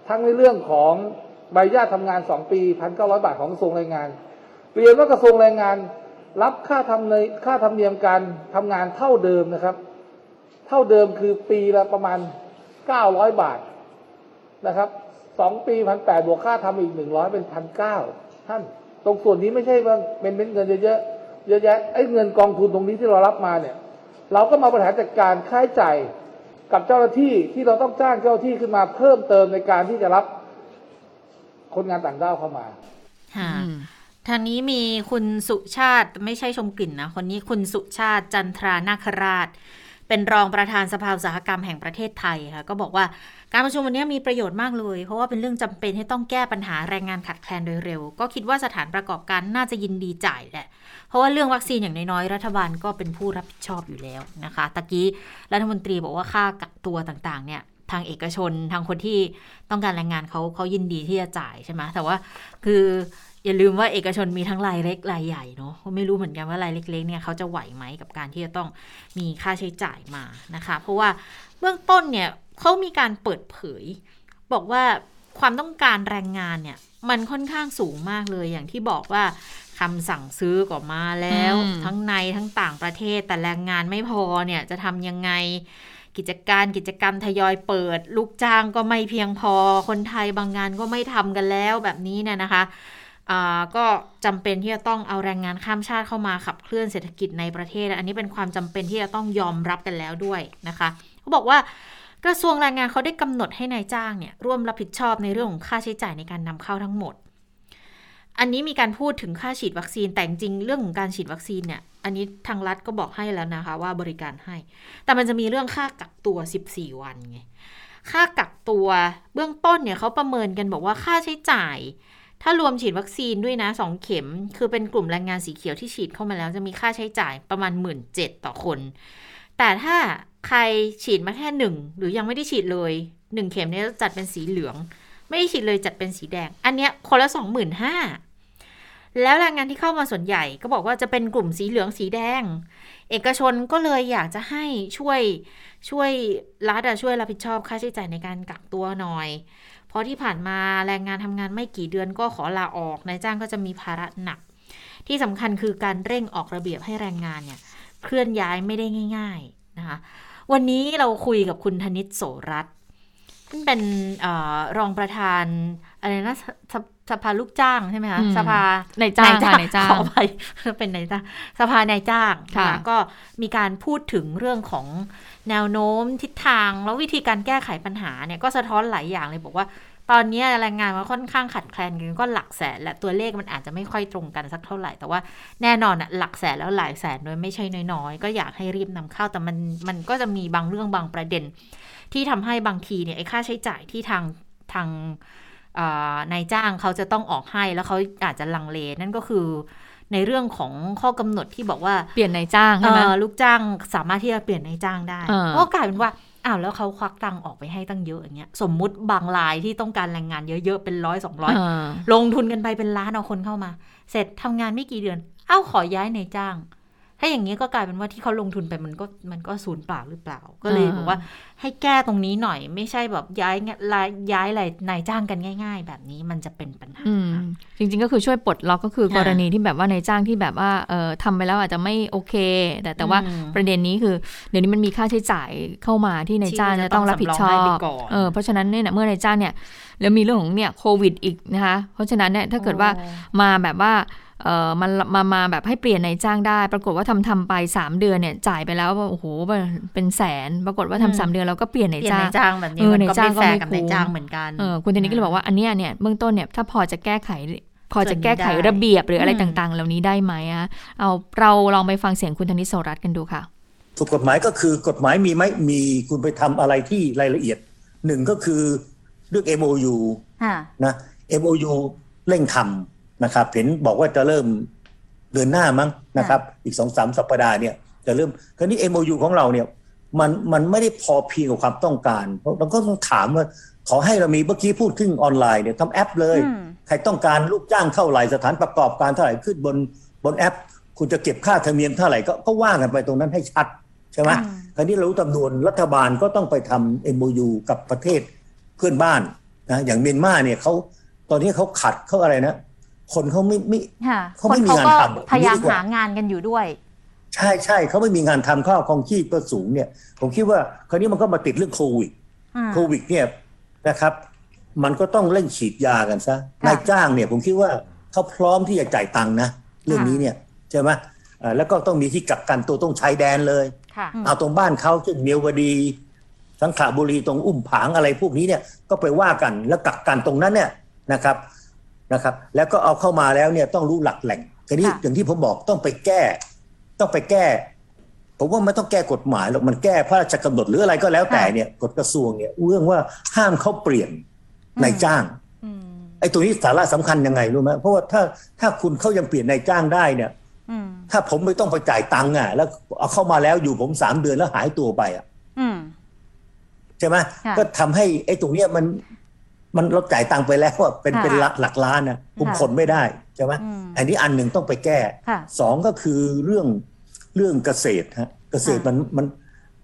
Speaker 5: ทั้งในเรื่องของใบญาตทำงาน2ปี1,900บาทของกระทรวงแรงงาน เรียนว่ากระทรวงแรงงาน รับค่าทำเนค่าธรรมเนียมการทำงานเท่าเดิมนะครับ เท่าเดิมคือปีละประมาณ900บาทนะครับสองปีพันแปดบวกค่าทำอีกหนึ่งร้อยเป็นพันเก้าท่าน ตรงส่วนนี้ไม่ใช่ว่าเป็นเม็ดเงินเยอะๆเยอะแยะไอ้เงินกองทุนตรงนี้ที่เรารับมาเนี่ย เราก็มาบริหารจัดการค่าใช้จ่าย กับเจ้าหน้าที่ที่เราต้องจ้างเจ้าหน้าที่ขึ้นมาเพิ่มเติมในการที่จะรับคนงานต่างด้าวเข้ามา
Speaker 2: ค่ะ
Speaker 3: อืม
Speaker 2: ทางนี้มีคุณสุชาติไม่ใช่ชมกลิ่นนะ คนนี้คุณสุชาติจันทรานาคราช เป็นรองประธานสภาอุตสาหกรรมแห่งประเทศไทยค่ะก็บอกว่าการประชุมวันนี้มีประโยชน์มากเลย เพราะว่าเป็นเรื่องจำเป็นให้ต้องแก้ปัญหาแรงงานขาดแคลนโดยเร็ว ก็คิดว่าสถานประกอบการน่าจะยินดีจ่ายแหละ เพราะว่าเรื่องวัคซีนอย่างน้อยๆรัฐบาลก็เป็นผู้รับผิดชอบอยู่แล้วนะคะตะกี้รัฐมนตรีบอกว่าค่ากักตัวต่างๆเนี่ยทางเอกชนทางคนที่ต้องการแรงงานเขาเขายินดีที่จะจ่ายใช่ไหมแต่ว่าคือ อย่าลืมว่าเอกชนมีทั้งรายเล็กรายใหญ่เนาะไม่รู้เหมือนกันว่ารายเล็กๆเนี่ยเขาจะไหวไหมกับการที่จะต้องมีค่าใช้จ่ายมานะคะ เพราะว่าเบื้องต้นเนี่ยเขามีการเปิดเผย บอกว่าความต้องการแรงงานเนี่ย มันค่อนข้างสูงมากเลยอย่างที่บอกว่าคำสั่งซื้อก็มาแล้ว
Speaker 3: อืม
Speaker 2: ทั้งในทั้งต่างประเทศแต่แรงงานไม่พอเนี่ยจะทำยังไงกิจการกิจกรรมทยอยเปิด ลูกจ้างก็ไม่เพียงพอคนไทยบางงานก็ไม่ทำกันแล้วแบบนี้เนี่ยนะคะอ่า ก็จำเป็นที่จะต้องเอาแรงงานข้ามชาติเข้ามาขับเคลื่อนเศรษฐกิจในประเทศ อันนี้เป็นความจำเป็นที่จะต้องยอมรับกันแล้วด้วยนะคะเขาบอกว่ากระทรวงแรงงานเขาได้กำหนดให้นายจ้างเนี่ยร่วมรับผิดชอบในเรื่องของค่าใช้จ่ายในการนำเข้าทั้งหมด อันนี้มีการพูดถึงค่าฉีดวัคซีนแต่จริงเรื่องของการฉีดวัคซีนเนี่ยอันนี้ทางรัฐก็บอกให้แล้วนะคะว่าบริการให้ แต่มันจะมีเรื่องค่ากักตัว 14 วันไงค่ากักตัวเบื้องต้นเนี่ยเขาประเมินกันบอกว่าค่าใช้จ่าย ถ้ารวมฉีดวัคซีนด้วยนะสองเข็ม คือเป็นกลุ่มแรงงานสีเขียวที่ฉีดเข้ามาแล้วจะมีค่าใช้จ่ายประมาณ 1 7ื่นต่อคน แต่ถ้าใครฉีดมาแค่หนึ่งหรือยังไม่ได้ฉีดเลยหนึ่งเข็มเนี่ยจะจัดเป็นสีเหลือง ไม่ได้ฉีดเลยจัดเป็นสีแดง อันเนี้ยคนละสองหมื่นห้าแล้วแรงงานที่เข้ามาส่วนใหญ่ก็บอกว่าจะเป็นกลุ่มสีเหลืองสีแดง เอกชนก็เลยอยากจะให้ช่วยช่วยรัฐช่วยรับผิดชอบค่าใช้จ่ายในการกักตัวหน่อย ราะที่ผ่านมาแรงงานทำงานไม่กี่เดือนก็ขอลาออกนายจ้างก็จะมีภาระหนัก ที่สำคัญคือการเร่งออกระเบียบให้แรงงานเนี่ยเคลื่อนย้ายไม่ได้ง่าย ๆนะคะวันนี้เราคุยกับคุณธนิตโสรัตน์ซึ่งเป็นเออรองประธานอะไรนะสสสภาลูกจ้างใช่ไหมคะ
Speaker 3: อืม
Speaker 2: สภานา
Speaker 3: ยจ้างค่ะนายจ้าง
Speaker 2: ขอไปเป็นนายจ้างสภานายจ้าง
Speaker 3: ค่ะ
Speaker 2: นก็มีการพูดถึงเรื่องของแนวโน้มทิศทาง แล้ววิธีการแก้ไขปัญหาเนี่ยก็สะท้อนหลายอย่างเลยบอกว่า ตอนนี้แรงงานมันค่อนข้างขัดแคลนกันก็หลักแสนและตัวเลขมันอาจจะไม่ค่อยตรงกันสักเท่าไหร่ แต่ว่าแน่นอนอะหลักแสนแล้วหลายแสนโดยไม่ใช่น้อยๆ ก็อยากให้รีบนำเข้าแต่มันมันก็จะมีบางเรื่องบางประเด็น ที่ทำให้บางทีเนี่ยไอ้ค่าใช้จ่ายที่ทางทางอ่านายจ้างเขาจะต้องออกให้แล้วเขาอาจจะลังเลนั่นก็คือในเรื่องของข้อกำหนดที่บอกว่า
Speaker 3: เปลี่ยนนายจ้างใช่ไหม
Speaker 2: เอ่อลูกจ้างสามารถที่จะเปลี่ยนนายจ้างได้
Speaker 3: เออ
Speaker 2: ก็กลายเป็นว่า อ้าวแล้วเขาควักตังค์ออกไปให้ตั้งเยอะอย่างเงี้ยสมมุติบางรายที่ต้องการแรงงานเยอะๆเป็นร้อยสองร้อย
Speaker 3: เออ
Speaker 2: ลงทุนกันไปเป็นล้านเอาคนเข้ามา เสร็จทำงานไม่กี่เดือน เอ้าขอย้ายนายจ้าง ถ้าอย่างนี้ก็กลายเป็นว่าที่เขาลงทุนไปมันก็มันก็สูญเปล่าหรือเปล่า ก็เลย
Speaker 3: อ่า
Speaker 2: บอกว่าให้แก้ตรงนี้หน่อย ไม่ใช่แบบย้ายรายย้ายอะไรนายจ้างกันง่าย ๆ แบบนี้มันจะเป็นปัญหา
Speaker 3: อืมจริง ๆ ก็คือช่วยปลดล็อกก็คือ
Speaker 2: ค่ะ
Speaker 3: กรณีที่แบบว่านายจ้างที่แบบว่าเออทำไปแล้วอาจจะไม่โอเค แต่แต่ว่า
Speaker 2: อืม
Speaker 3: ประเด็นนี้คือ เดี๋ยวนี้มันมีค่าใช้จ่ายเข้ามาที่นายจ้าง
Speaker 2: ที่
Speaker 3: จะต้องรับผิดชอ
Speaker 2: จะต้องสำรองให้
Speaker 3: บ
Speaker 2: ไปก่อน
Speaker 3: เออเพราะฉะนั้นเนี่ยนะเมื่อนายจ้างเนี่ยแล้วมีเรื่องของเนี่ยโควิดอีกนะคะเพราะฉะนั้นเนี่ยถ้าเกิดว่ามาแบบว่า เออมันมามาแบบให้เปลี่ยนนายจ้างได้ ปรากฏว่าทำทำไป 3 เดือนเนี่ยจ่ายไปแล้วโอ้โหเป็นแสน ปรากฏว่าทำสามเดือนแล้วก็เปลี่ยนนาย
Speaker 2: เปลี่ยน
Speaker 3: จ้าง
Speaker 2: นายจ้างแบบนี้
Speaker 3: เออ
Speaker 2: มันก็
Speaker 3: นายจ้าง
Speaker 2: ไม่แฟร์
Speaker 3: ก็
Speaker 2: กับ
Speaker 3: ไม่
Speaker 2: นาย
Speaker 3: คุ้ม
Speaker 2: จ้างเหมือนกัน
Speaker 3: เออคุณธนิกก็เลยบอกว่าอันเนี้ยเนี่ยเบื้องต้นเนี่ยถ้าพอจะแก้ไขพอจะแก้ไข
Speaker 2: ส่วนนี้ได้
Speaker 3: ระเบียบหรืออะไร
Speaker 2: อืม
Speaker 3: ต่างๆ เหล่านี้ได้ไหมอะเอาเราลองไปฟังเสียงคุณธนิตโสรัตน์กันดูค่ะ
Speaker 6: ถูกกฎหมายก็คือกฎหมายมีไหมมีคุณไปทำอะไรที่รายละเอียดหนึ่งก็คือเรื่อง MOU
Speaker 2: ค่ะ
Speaker 6: นะ MOU เร่งทำ นะครับ เห็นบอกว่าจะเริ่มเดือนหน้ามั้งนะครับ อีกสองสามสัปดาห์เนี่ยจะเริ่มคราวนี้ MOU ของเราเนี่ยมันมันไม่ได้พอเพียงกับความต้องการเพราะเราก็ต้องถามว่าขอให้เรามีเมื่อกี้พูดขึ้นออนไลน์เนี่ยทำแอปเลย ใครต้องการลูกจ้างเท่าไหร่สถานประกอบการเท่าไหร่ขึ้นบนบนแอป คุณจะเก็บค่าธรรมเนียมเท่าไหร่ก็ก็ว่ากันไปตรงนั้นให้ชัดใช่ไหมคราวนี้เรารู้จำนวนรัฐบาลก็ต้องไปทำ MOU กับประเทศเพื่อนบ้านนะอย่างเมียนมาเนี่ยเขาตอนนี้เขาขัดเขาอะไรนะ คนเขาไม่ไม่
Speaker 7: ค่ะ
Speaker 6: เขาไม่มีงานทำ
Speaker 7: พยายาม
Speaker 6: ดีกว่า
Speaker 7: หางานกันอยู่ด้วย
Speaker 6: ใช่ใช่เขาไม่มีงานทำข้าวของชีพก็สูงเนี่ย ผมคิดว่าคราวนี้มันก็มาติดเรื่องโควิด
Speaker 7: อ่า
Speaker 6: โควิดเนี่ยนะครับ มันก็ต้องเร่งฉีดยากันซะ
Speaker 7: ค่ะ
Speaker 6: นายจ้างเนี่ย ผมคิดว่าเขาพร้อมที่จะจ่ายตังค์นะเรื่องนี้เนี่ยใช่ไหมเอ่อแล้วก็ต้องมีที่กักกันตัวต้องชายแดนเลย
Speaker 7: ค่ะ
Speaker 6: เอาตรงบ้านเขาเช่นเมียวดี สังขละบุรีตรงอุ้มผางอะไรพวกนี้เนี่ยก็ไปว่ากันแล้วกักกันตรงนั้นเนี่ยนะครับ นะครับ แล้วก็เอาเข้ามาแล้วเนี่ยต้องรู้หลักแหล่งทีนี้
Speaker 7: ค่ะ
Speaker 6: อย่างที่ผมบอกต้องไปแก้ ต้องไปแก้ ผมว่าไม่ต้องแก้กฎหมายหรอกมันแก้พระราชกำหนดหรืออะไรก็แล้วแต่เนี่ยกฎกระทรวงเนี่ยเรื่องว่าห้ามเขาเปลี่ยนนายจ้าง
Speaker 2: อืม
Speaker 6: ไอ้ตัวนี้สาระสำคัญยังไงรู้ไหมเพราะว่าถ้าถ้าคุณเขายังเปลี่ยนนายจ้างได้เนี่ย
Speaker 2: อืม
Speaker 6: ถ้าผมไม่ต้องไปจ่ายตังค์อะ แล้วเอาเข้ามาแล้วอยู่ผมสามเดือนแล้วหายตัวไปอะ
Speaker 2: อืม
Speaker 6: ใช่ไหม
Speaker 2: ค่ะ
Speaker 6: ก็ทำให้ไอ้ตรงเนี้ยมัน มันเราจ่ายตังค์ไปแล้วอะเป็น
Speaker 2: ค่ะ
Speaker 6: เป็นหลักหลักล้านนะคุม
Speaker 2: ค่ะ
Speaker 6: คนไม่ได้ใช่ไหม
Speaker 2: อืม
Speaker 6: อันนี้อันหนึ่งต้องไปแก้
Speaker 2: ค่ะ
Speaker 6: สองก็คือเรื่องเรื่องเกษตรฮะเกษตร
Speaker 2: ค่ะ
Speaker 6: มันมัน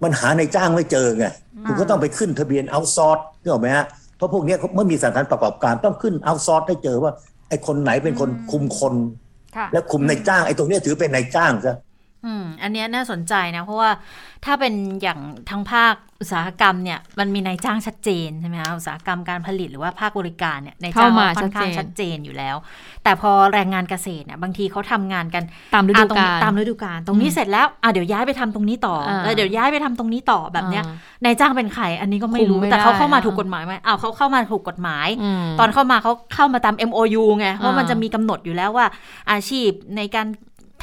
Speaker 6: มันหาในจ้างไม่เจอไงคุณก็ต้องไปขึ้นทะเบียนเอาซอร์สนึกออกไหมฮะเพราะพวกเนี้ยเขาเมื่อมีสถานประกอบการต้องขึ้นเอาซอร์สให้เจอว่าไอ้คนไหนเป็นคนคุมคน
Speaker 2: ค่ะ
Speaker 6: และคุมในจ้างไอ้ตรงเนี้ยถือเป็นนายจ้างซะ
Speaker 2: อืมอันเนี้ยน่าสนใจนะ เพราะว่าถ้าเป็นอย่างทางภาคอุตสาหกรรมเนี่ยมันมีนายจ้างชัดเจนใช่ไหมคะอุตสาหกรรมการผลิตหรือว่าภาคบริการเนี่ยนายจ้าง
Speaker 3: เข้ามา
Speaker 2: ค่อนข้าง
Speaker 3: ชั
Speaker 2: ชั
Speaker 3: ด
Speaker 2: ด
Speaker 3: เจน
Speaker 2: เจนอยู่แล้ว แต่พอแรงงานเกษตรเนี่ยบางทีเขาทำงานกัน
Speaker 3: ตามฤดู
Speaker 2: อะตรง
Speaker 3: กา
Speaker 2: นี้
Speaker 3: ล
Speaker 2: ตามฤดูกาลตรงนี้เสร็จแล้วอะเดี๋ยวย้ายไปทำตรงนี้ต่อ
Speaker 3: อ่า
Speaker 2: แล้วเดี๋ยวย้ายไปทำตรงนี้ต่อแบบเนี้ย
Speaker 3: อ่านา
Speaker 2: ยจ้างเป็นใครอันนี้ก็ไม่
Speaker 3: คุ
Speaker 2: รู้
Speaker 3: มไม่
Speaker 2: แต่เขา
Speaker 3: ได้
Speaker 2: เข้ามา
Speaker 3: อะ
Speaker 2: ถูกกฎหมายไหมอ้าวเขาเข้ามาถูกกฎหมาย
Speaker 3: ม
Speaker 2: ตอนเข้ามาเขาเข้ามาตาม MOU ไงเพราะมัน
Speaker 3: อ่า
Speaker 2: จะมีกำหนดอยู่แล้วว่าอาชีพในการ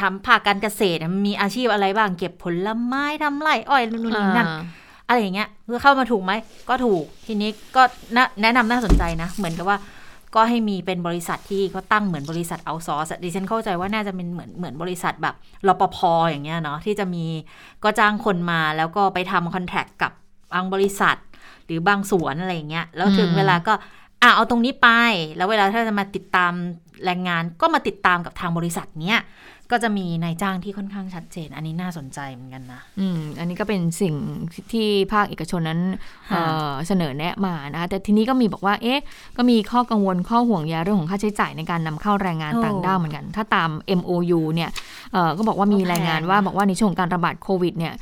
Speaker 2: ทำภาคการเกษตรเนี่ยมันมีอาชีพอะไรบ้าง เก็บผลไม้ทำไร่อ้อยนู่นนี่นั่น
Speaker 3: อ่า
Speaker 2: อะไรอย่างเงี้ยเพื่อเข้ามาถูกไหมก็ถูกทีนี้ก็น่าแนะนำน่าสนใจนะ เหมือนกับว่าก็ให้มีเป็นบริษัทที่เขาตั้งเหมือนบริษัทเอาซอร์สดิฉันเข้าใจว่าน่าจะเป็นเหมือนเหมือนบริษัทแบบรปภอย่างเงี้ยเนาะที่จะมีก็จ้างคนมาแล้วก็ไปทำคอนแทคกับบางบริษัท หรือบางสวนอะไรอย่างเงี้ยแล้วถึง
Speaker 3: อืม
Speaker 2: เวลาก็อะเอาตรงนี้ไป แล้วเวลาถ้าจะมาติดตามแรงงานก็มาติดตามกับทางบริษัทเนี้ย ก็จะมีนายจ้างที่ค่อนข้างชัดเจน อันนี้น่าสนใจเหมือนกันนะ
Speaker 3: อืม อันนี้ก็เป็นสิ่งที่ภาคเอกชนนั้น
Speaker 2: ค่ะ
Speaker 3: เอ่อเสนอแนะมานะคะแต่ทีนี้ก็มีบอกว่า เอ๊ะ ก็มีข้อกังวลข้อห่วงใยเรื่องของค่าใช้จ่ายในการนำเข้าแรงงาน
Speaker 2: โอ้
Speaker 3: ต่างด้าวเหมือนกัน ถ้าตาม MOU เนี่ยเอ่อก็บอกว่ามี
Speaker 2: ก็แพง
Speaker 3: รายงานว่า
Speaker 2: นะ
Speaker 3: บอกว่าในช่วงของการระบาดโควิดเนี่ย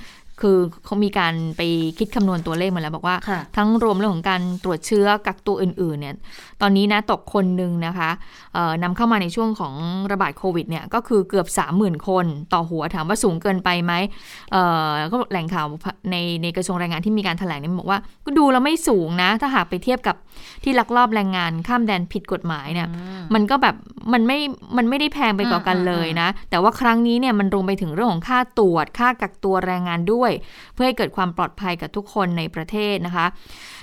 Speaker 3: คือเขามีการไปคิดคำนวณตัวเลขมาแล้ว บอกว่า
Speaker 2: ค่ะ
Speaker 3: ทั้งรวมเรื่องของการตรวจเชื้อกักตัวอื่น ๆ เนี่ยตอนนี้นะตกคนหนึ่งนะคะเอ่อนำเข้ามาในช่วงของระบาดโควิดเนี่ยก็คือเกือบ 30,000 คนต่อหัวถามว่าสูงเกินไปไหมเอ่อก็แหล่งข่าวในในกระทรวงแรงงานที่มีการแถลงเนี่ยบอกว่าก็ดูแล้วไม่สูงนะ ถ้าหากไปเทียบกับที่ลักลอบแรงงานข้ามแดนผิดกฎหมายเนี่ยมันก็แบบมันไม่มันไม่ได้แพงไปกว่ากัน
Speaker 2: อืม
Speaker 3: เลยนะแต่ว่าครั้งนี้เนี่ยมันรวมไปถึงเรื่องของค่าตรวจ ค่ากักตัวแรงงานด้วย เพื่อให้เกิดความปลอดภัยกับทุกคนในประเทศนะคะ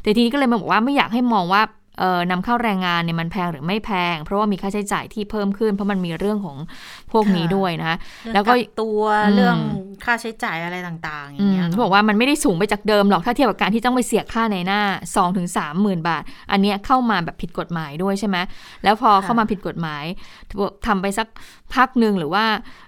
Speaker 3: แต่ทีนี้ก็เลยมาบอกว่าไม่อยากให้มองว่าเอ่อ นำเข้าแรงงานเนี่ยมันแพงหรือไม่แพง เพราะว่ามีค่าใช้จ่ายที่เพิ่มขึ้น เพราะมันมีเรื่องของพวกนี้ด้วยนะ แล้วก็
Speaker 2: เรื่องกัตัว
Speaker 3: อืม
Speaker 2: เรื่องค่าใช้จ่ายอะไรต่างๆอ
Speaker 3: อื
Speaker 2: ย่าง
Speaker 3: ม
Speaker 2: เงี้ย
Speaker 3: เขาบอกว่ามันไม่ได้สูงไปจากเดิมหรอกถ้าเทียบกับการที่ต้องไปเสียค่าในหน้า 2-3ถึงหมื่นบาท อันเนี้ยเข้ามาแบบผิดกฎหมายด้วยใช่ไหมแล้วพอเข้ามาผิดกฎหมายทำไปสักพักหนึ่งหรือว่า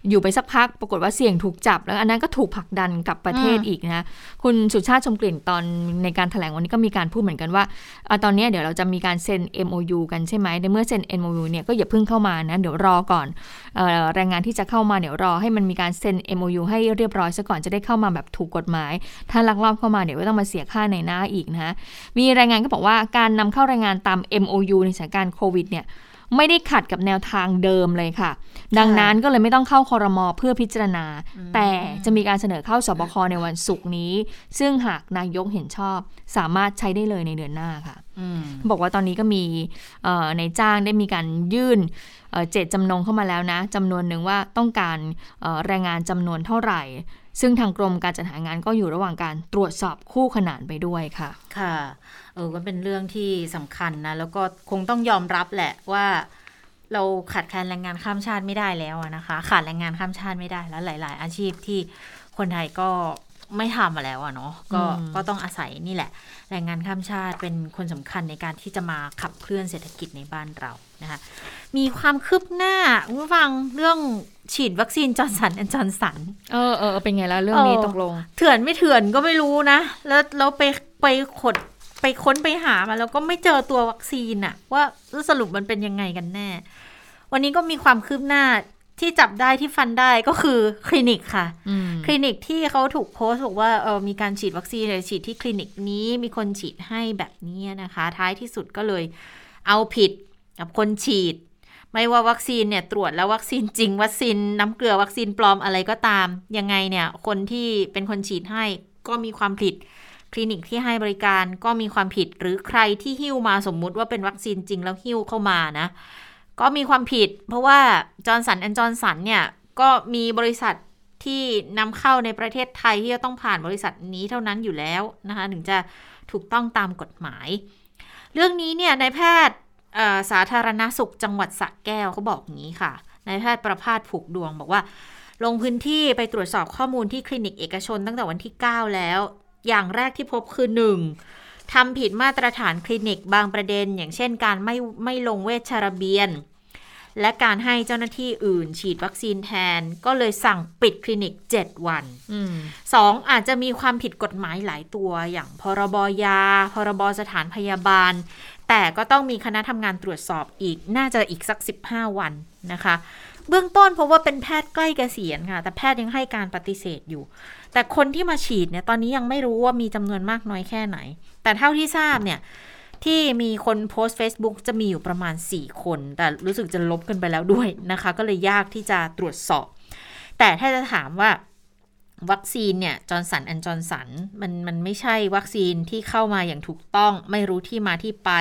Speaker 3: อยู่ไปสักพักปรากฏว่าเสี่ยงถูกจับ แล้วอันนั้นก็ถูกผลักดันกลับประเทศอีกนะคุณสุชาติชมกลิ่นตอนในการแถลงวันนี้ก็มีการพูดเหมือนกันว่าอะตอนเนี้ยเดี๋ยวเราจะมีการเซ็น MOU กันใช่ไหมในเมื่อเซ็น MOU เนี่ยก็อย่าเพิ่งเข้ามานะเดี๋ยวรอก่อนเอ่อแรงงานที่จะเข้ามาเดี๋ยวรอให้มันมีการเซ็น MOU ให้เรียบร้อยซะก่อนจะได้เข้ามาแบบถูกกฎหมาย ถ้าลักลอบเข้ามาเดี๋ยวก็ต้องมาเสียค่าในหน้าอีกนะมีรายงานก็บอกว่าการนำเข้าแรงงานตาม MOU ในสถานการณ์โควิดเนี่ยไม่ได้ขัดกับแนวทางเดิมเลยค่ะ ดังนั้นก็เลยไม่ต้องเข้าคอรมอเพื่อพิจารณา แต่จะมีการเสนอเข้าสบคในวันศุกร์นี้ ซึ่งหากนายกเห็นชอบ สามารถใช้ได้เลยในเดือนหน้าค่ะ
Speaker 2: อืม
Speaker 3: บอกว่าตอนนี้ก็มีเอ่อในจ้างได้มีการยื่นเอ่อเจตจำนงเข้ามาแล้วนะจำนวนหนึ่งว่าต้องการเอ่อแรงงานจำนวนเท่าไหร่ ซึ่งทางกรมการจัดหางานก็อยู่ระหว่างการตรวจสอบคู่ขนานไปด้วยค่ะ
Speaker 2: ค่ะ เออก็เป็นเรื่องที่สำคัญนะ แล้วก็คงต้องยอมรับแหละว่าเราขาดแคลนแรงงานข้ามชาติไม่ได้แล้วอะนะคะ ขาดแรงงานข้ามชาติไม่ได้แล้วหลาย ๆ อาชีพที่คนไทยก็ ไม่ทำมาแล้วอะเนาะก็
Speaker 3: อืม
Speaker 2: ก็ต้องอาศัยนี่แหละ แรงงานข้ามชาติเป็นคนสำคัญในการที่จะมาขับเคลื่อนเศรษฐกิจในบ้านเรานะคะมีความคืบหน้าคุณผู้ฟังเรื่องฉีดวัคซีน Johnson & Johnson
Speaker 3: เออเออเป็นไงแล้วเรื่องนี้
Speaker 2: เออ
Speaker 3: ตกลง
Speaker 2: เถื่อนไม่เถื่อนก็ไม่รู้นะ แล้วแล้วไปไปขดไปค้นไปหามาแล้วก็ไม่เจอตัววัคซีนอะว่าสรุปมันเป็นยังไงกันแน่ วันนี้ก็มีความคืบหน้า ที่จับได้ที่ฟันได้ก็คือคลินิกค่ะ
Speaker 3: อืม
Speaker 2: คลินิกที่เขาถูกโพสต์บอกว่าเออมีการฉีดวัคซีนเลยฉีดที่คลินิกนี้มีคนฉีดให้แบบนี้นะคะ ท้ายที่สุดก็เลยเอาผิดกับคนฉีด ไม่ว่าวัคซีนเนี่ยตรวจแล้ววัคซีนจริง วัคซีนน้ำเกลือวัคซีนปลอมอะไรก็ตาม ยังไงเนี่ยคนที่เป็นคนฉีดให้ก็มีความผิดคลินิกที่ให้บริการก็มีความผิดหรือใครที่หิ้วมาสมมุติว่าเป็นวัคซีนจริงแล้วหิ้วเข้ามานะ ก็มีความผิด เพราะว่า Johnson & Johnson เนี่ย ก็มีบริษัทที่นำเข้าในประเทศไทยที่จะต้องผ่านบริษัทนี้เท่านั้นอยู่แล้วนะคะ ถึงจะถูกต้องตามกฎหมาย เรื่องนี้เนี่ยนายแพทย์สาธารณสุขจังหวัดสระแก้วเขาบอกอย่างนี้ค่ะนายแพทย์ประภาสผูกดวงบอกว่า ลงพื้นที่ไปตรวจสอบข้อมูลที่คลินิกเอกชนตั้งแต่วันที่ 9 แล้ว อย่างแรกที่พบคือ 1. ทำผิดมาตรฐานคลินิกบางประเด็น อย่างเช่นการไม่ไม่ลงเวชระเบียน และการให้เจ้าหน้าที่อื่น ฉีดวัคซีนแทน ก็เลยสั่งปิดคลินิก 7 วัน 2. อาจจะมีความผิดกฎหมายหลายตัว อย่างพรบยา พรบสถานพยาบาล แต่ก็ต้องมีคณะทำงานตรวจสอบอีกน่าจะอีกสัก 15 วันนะคะเบื้องต้นเพราะว่าเป็นแพทย์ใกล้เกษียณค่ะ แต่แพทย์ยังให้การปฏิเสธอยู่ แต่คนที่มาฉีดเนี่ยตอนนี้ยังไม่รู้ว่ามีจำนวนมากน้อยแค่ไหน แต่เท่าที่ทราบเนี่ยที่มีคนโพสต์ Facebook จะมีอยู่ประมาณ 4 คน แต่รู้สึกจะลบกันไปแล้วด้วยนะคะ ก็เลยยากที่จะตรวจสอบ แต่ถ้าจะถามว่าวัคซีนเนี่ย Johnson & Johnsonมันมันไม่ใช่วัคซีนที่เข้ามาอย่างถูกต้อง ไม่รู้ที่มาที่ไป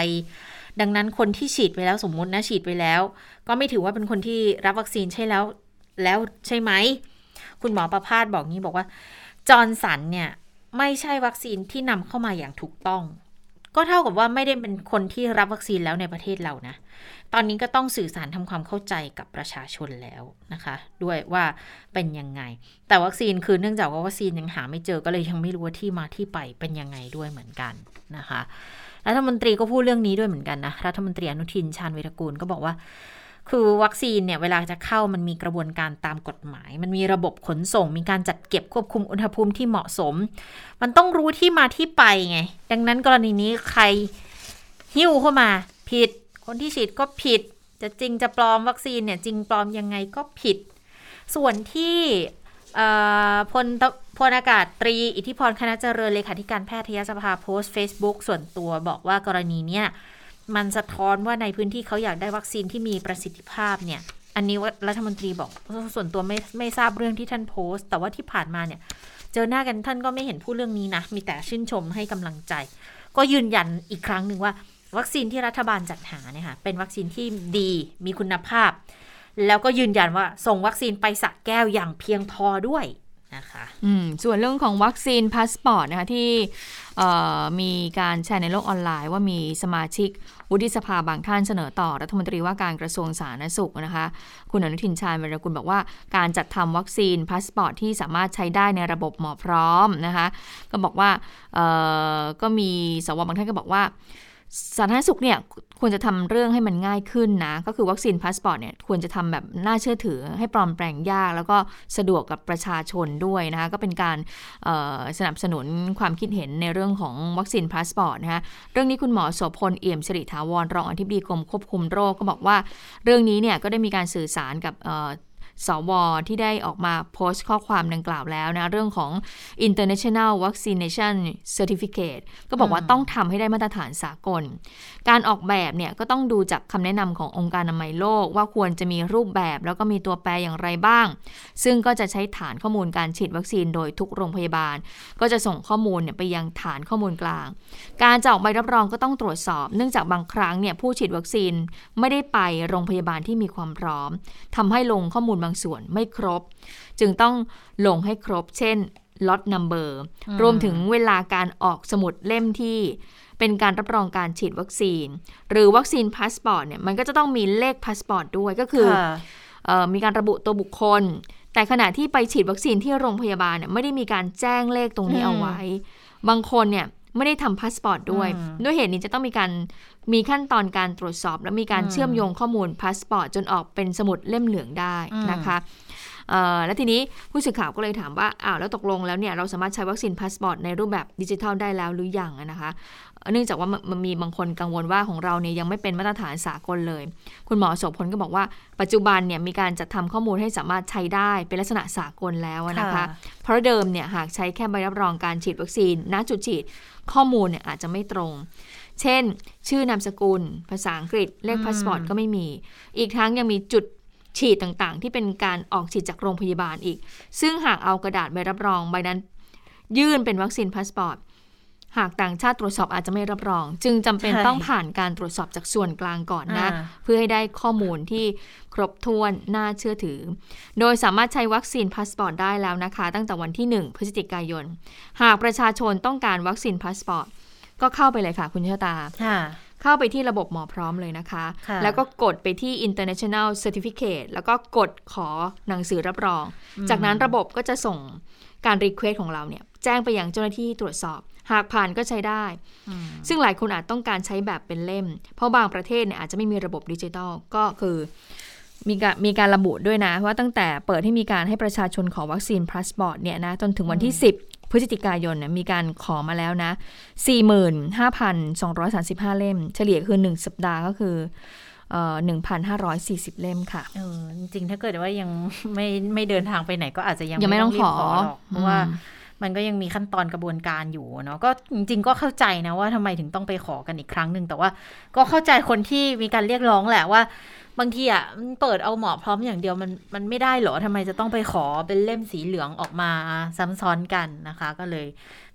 Speaker 2: ดังนั้นคนที่ฉีดไปแล้วสมมุตินะฉีดไปแล้ว ก็ไม่ถือว่าเป็นคนที่รับวัคซีนใช่แล้วแล้วใช่ไหม คุณหมอประพาสบอกงี้บอกว่าจอร์นสันเนี่ยไม่ใช่วัคซีนที่นำเข้ามาอย่างถูกต้อง ก็เท่ากับว่าไม่ได้เป็นคนที่รับวัคซีนแล้วในประเทศเรานะ ตอนนี้ก็ต้องสื่อสารทำความเข้าใจกับประชาชนแล้วนะคะ ด้วยว่าเป็นยังไง แต่วัคซีนคือเนื่องจากว่าวัคซีนยังหาไม่เจอก็เลยยังไม่รู้ว่าที่มาที่ไปเป็นยังไงด้วยเหมือนกันนะคะรัฐมนตรีก็พูดเรื่องนี้ด้วยเหมือนกันนะรัฐมนตรีอนุทินชาญวิรกูลก็บอกว่า คือวัคซีนเนี่ยเวลาจะเข้ามันมีกระบวนการตามกฎหมาย มันมีระบบขนส่ง มีการจัดเก็บควบคุมอุณหภูมิที่เหมาะสม มันต้องรู้ที่มาที่ไปไง ดังนั้นกรณีนี้ใครหิ้วเข้ามาผิด คนที่ฉีดก็ผิด จะจริงจะปลอมวัคซีนเนี่ยจริงปลอมยังไงก็ผิด ส่วนที่พลพลอากาศตรีอิทธิพรคณะเจริญเลขาธิการแพทยสภาโพสต์ Facebook ส่วนตัวบอกว่ากรณีเนี้ย มันสะท้อนว่าในพื้นที่เขาอยากได้วัคซีนที่มีประสิทธิภาพเนี่ย อันนี้ว่ารัฐมนตรีบอกส่วนตัวไม่ไม่ทราบเรื่องที่ท่านโพสต์ แต่ว่าที่ผ่านมาเนี่ย เจอหน้ากันท่านก็ไม่เห็นพูดเรื่องนี้นะ มีแต่ชื่นชมให้กำลังใจ ก็ยืนยันอีกครั้งหนึ่งว่า วัคซีนที่รัฐบาลจัดหาเนี่ยค่ะเป็นวัคซีนที่ดีมีคุณภาพ แล้วก็ยืนยันว่าส่งวัคซีนไปสระแก้วอย่างเพียงพอด้วย นะคะ
Speaker 3: ส่วนเรื่องของวัคซีนพาสปอร์ตนะคะที่มีการแชร์ในโลกออนไลน์ว่ามีสมาชิกวุฒิสภาบางท่านเสนอต่อรัฐมนตรีว่าการกระทรวงสาธารณสุขนะคะ คุณอนุทินชาญวิรกุลบอกว่าการจัดทำวัคซีนพาสปอร์ตที่สามารถใช้ได้ในระบบหมอพร้อมนะคะก็บอกว่าก็มีสวบางท่านก็บอกว่าสาธารณสุขเนี่ย ควรจะทำเรื่องให้มันง่ายขึ้นนะ ก็คือวัคซีนพาสปอร์ตเนี่ยควรจะทำแบบน่าเชื่อถือให้ปลอมแปลงยาก แล้วก็สะดวกกับประชาชนด้วยนะคะก็เป็นการสนับสนุนความคิดเห็นในเรื่องของวัคซีนพาสปอร์ตนะคะเรื่องนี้คุณหมอโสพลเอี่ยมสิริถาวรรองอธิบดีกรมควบคุมโรคก็บอกว่า เรื่องนี้เนี่ยก็ได้มีการสื่อสารกับ สวที่ได้ออกมาโพสต์ข้อความดังกล่าวแล้วนะ เรื่องของ international vaccination certificate ก็บอกว่าต้องทำให้ได้มาตรฐานสากล การออกแบบเนี่ยก็ต้องดูจากคำแนะนำขององค์การอนามัยโลก ว่าควรจะมีรูปแบบแล้วก็มีตัวแปรอย่างไรบ้าง ซึ่งก็จะใช้ฐานข้อมูลการฉีดวัคซีนโดยทุกโรงพยาบาล ก็จะส่งข้อมูลเนี่ยไปยังฐานข้อมูลกลาง การจะออกใบรับรองก็ต้องตรวจสอบ เนื่องจากบางครั้งเนี่ยผู้ฉีดวัคซีนไม่ได้ไปโรงพยาบาลที่มีความพร้อมทำให้ลงข้อมูลบางส่วนไม่ครบ จึงต้องลงให้ครบ เช่น lot number รวมถึงเวลาการออกสมุดเล่มที่เป็นการรับรองการฉีดวัคซีน หรือวัคซีนพาสปอร์ตเนี่ยมันก็จะต้องมีเลขพาสปอร์ตด้วยก็คืออมีการระบุตัวบุคคล แต่ขณะที่ไปฉีดวัคซีนที่โรงพยาบาลเนี่ยไม่ได้มีการแจ้งเลขตรงนี้เอาไว้ บางคนเนี่ย ไม่ได้ทำพาสปอร์ตด้วย ด้วยเหตุนี้จะต้องมีการมีขั้นตอนการตรวจสอบ และมีการเชื่อมโยงข้อมูลพาสปอร์ตจนออกเป็นสมุดเล่มเหลืองได้นะคะแล้วทีนี้ผู้สื่อข่าวก็เลยถามว่าอ้าวแล้วตกลงแล้วเนี่ยเราสามารถใช้วัคซีนพาสปอร์ตในรูปแบบดิจิทัลได้แล้วหรือยังนะคะ เนื่องจากว่ามันมีบางคนกังวลว่าของเราเนี่ยยังไม่เป็นมาตรฐานสากลเลย คุณหมอโสพลก็บอกว่าปัจจุบันเนี่ยมีการจัดทำข้อมูลให้สามารถใช้ได้เป็นลักษณะสากลแล้วนะคะ เพราะเดิมเนี่ยหากใช้แค่ใบรับรองการฉีดวัคซีนณจุดฉีดข้อมูลเนี่ยอาจจะไม่ตรง เช่น ชื่อนามสกุล ภาษาอังกฤษเลขพาสปอร์ตก็ไม่มี อีกทั้งยังมีจุดฉีดต่างๆ ที่เป็นการออกฉีดจากโรงพยาบาลอีก ซึ่งหากเอากระดาษใบรับรองใบนั้น ยื่นเป็นวัคซีนพาสปอร์ต หากต่างชาติตรวจสอบอาจจะไม่รับรอง จึงจำเป็น
Speaker 2: ใช่
Speaker 3: ต้องผ่านการตรวจสอบจากส่วนกลางก่อนนะ
Speaker 2: อ่า
Speaker 3: เพื่อให้ได้ข้อมูลที่ครบถ้วนน่าเชื่อถือ โดยสามารถใช้วัคซีนพาสปอร์ตได้แล้วนะคะ ตั้งแต่วันที่ 1 พฤศจิกายน หากประชาชนต้องการวัคซีนพาสปอร์ตก็เข้าไปเลยค่ะคุณชะตา
Speaker 2: คะ
Speaker 3: เข้าไปที่ระบบหมอพร้อมเลยนะคะ
Speaker 2: ค่ะ
Speaker 3: แล้วก็กดไปที่ international certificate แล้วก็กดขอหนังสือรับรอง จากนั้นระบบก็จะส่งการ request ของเราเนี่ย แจ้งไปยังเจ้าหน้าที่ตรวจสอบ หากผ่านก็ใช้ได้ ซึ่งหลายคนอาจต้องการใช้แบบเป็นเล่ม เพราะบางประเทศเนี่ยอาจจะไม่มีระบบดิจิทัลก็คือมีการมีการระบุด้วยนะ ว่าตั้งแต่เปิดให้มีการให้ประชาชนขอวัคซีนพาสปอร์ตเนี่ยนะจนถึงวันที่ 10 พฤศจิกายนเนี่ยมีการขอมาแล้วนะ 45,235 เล่ม เฉลี่ยคือ 1 สัปดาห์ก็คือเอ่อ1,540เล่มค่ะ
Speaker 2: เออจริงๆถ้าเกิดว่ายังไม่ไม่เดินทางไปไหนก็อาจจะยัง
Speaker 3: ยังไม่ต้อง
Speaker 2: รีบ
Speaker 3: ขอ
Speaker 2: หรอกเพราะว่า
Speaker 3: อื มั
Speaker 2: นก็ยังมีขั้นตอนกระบวนการอยู่เนาะก็จริง ๆ ก็เข้าใจนะว่าทำไมถึงต้องไปขอกันอีกครั้งหนึ่งแต่ว่าก็เข้าใจคนที่มีการเรียกร้องแหละว่า บางทีอะมันเปิดเอาหมอพร้อมอย่างเดียวมันมันไม่ได้เหรอทำไมจะต้องไปขอเป็นเล่มสีเหลืองออกมาซ้ำซ้อนกันนะคะ ก็เลย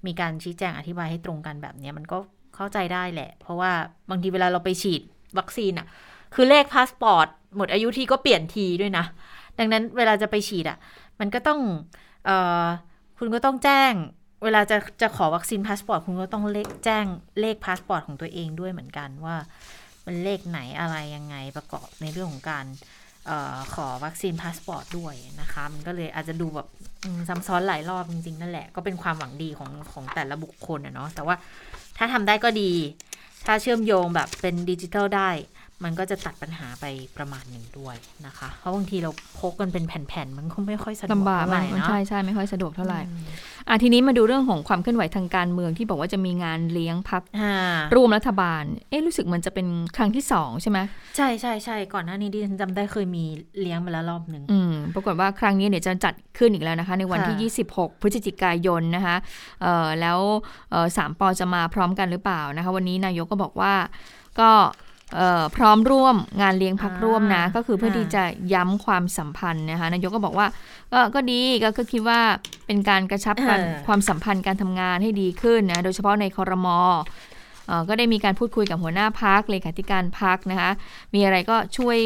Speaker 2: มีการชี้แจงอธิบายให้ตรงกันแบบนี้มันก็เข้าใจได้แหละ เพราะว่าบางทีเวลาเราไปฉีดวัคซีนอะคือเลขพาสปอร์ตหมดอายุทีก็เปลี่ยนทีด้วยนะ ดังนั้นเวลาจะไปฉีดอะ มันก็ต้อง เอ่อ คุณก็ต้องแจ้ง เวลาจะจะขอวัคซีนพาสปอร์ตคุณก็ต้องเลขแจ้งเลขพาสปอร์ตของตัวเองด้วยเหมือนกันว่ามันเลขไหนอะไรยังไงประกอบในเรื่องของการเอ่อขอวัคซีนพาสปอร์ตด้วยนะคะ มันก็เลยอาจจะดูแบบซ้ำซ้อนหลายรอบจริงๆ นั่นแหละ ก็เป็นความหวังดีของของแต่ละบุคคลอะเนาะแต่ว่าถ้าทำได้ก็ดี ถ้าเชื่อมโยงแบบเป็นดิจิทัลได้ มันก็จะตัดปัญหาไปประมาณหนึ่งด้วยนะคะ เพราะบางทีเราพกกันเป็นแผ่นๆ มันก็ไม่ค่อยสะดวก
Speaker 3: ลำบาก
Speaker 2: เท่าไห
Speaker 3: มั
Speaker 2: ร่
Speaker 3: น
Speaker 2: เนาะ
Speaker 3: ใช่ใช่ไม่ค่อยสะดวกเท่าไหร่อะทีนี้มาดูเรื่องของความเคลื่อนไหวทางการเมืองที่บอกว่าจะมีงานเลี้ยงพัก
Speaker 2: อ่า
Speaker 3: ร่วมรัฐบาล เอ๊ะรู้สึกมันจะเป็นครั้งที่สองใช่ไหม
Speaker 2: ใช่ใช่ใช่ก่อนหน้านี้ดิฉันจำได้เคยมีเลี้ยงมาแล้วรอบหนึ่ง
Speaker 3: อืมปรากฏว่าครั้งนี้เดี๋ยวจะจัดขึ้นอีกแล้วนะคะ ในวันที่
Speaker 2: ค่ะ
Speaker 3: 26 พฤศจิกายนนะคะเอ่อแล้วเอ่อสามปอจะมาพร้อมกันหรือเปล่านะคะ วันนี้นายกก็บอกว่าก็เอ่อ พร้อมร่วมงานเลี้ยงพักร่วมนะ ก็คือเพื่อที่จะย้ำความสัมพันธ์นะคะนายกก็บอกว่าก็ก็ดีก็ก็คิดว่าเป็นการกระชับกัน
Speaker 2: เออ
Speaker 3: ความสัมพันธ์การทำงานให้ดีขึ้นนะโดยเฉพาะในคอรมอเอ่อก็ได้มีการพูดคุยกับหัวหน้าพักเลขาธิการพักนะคะ มีอะไรก็ช่วย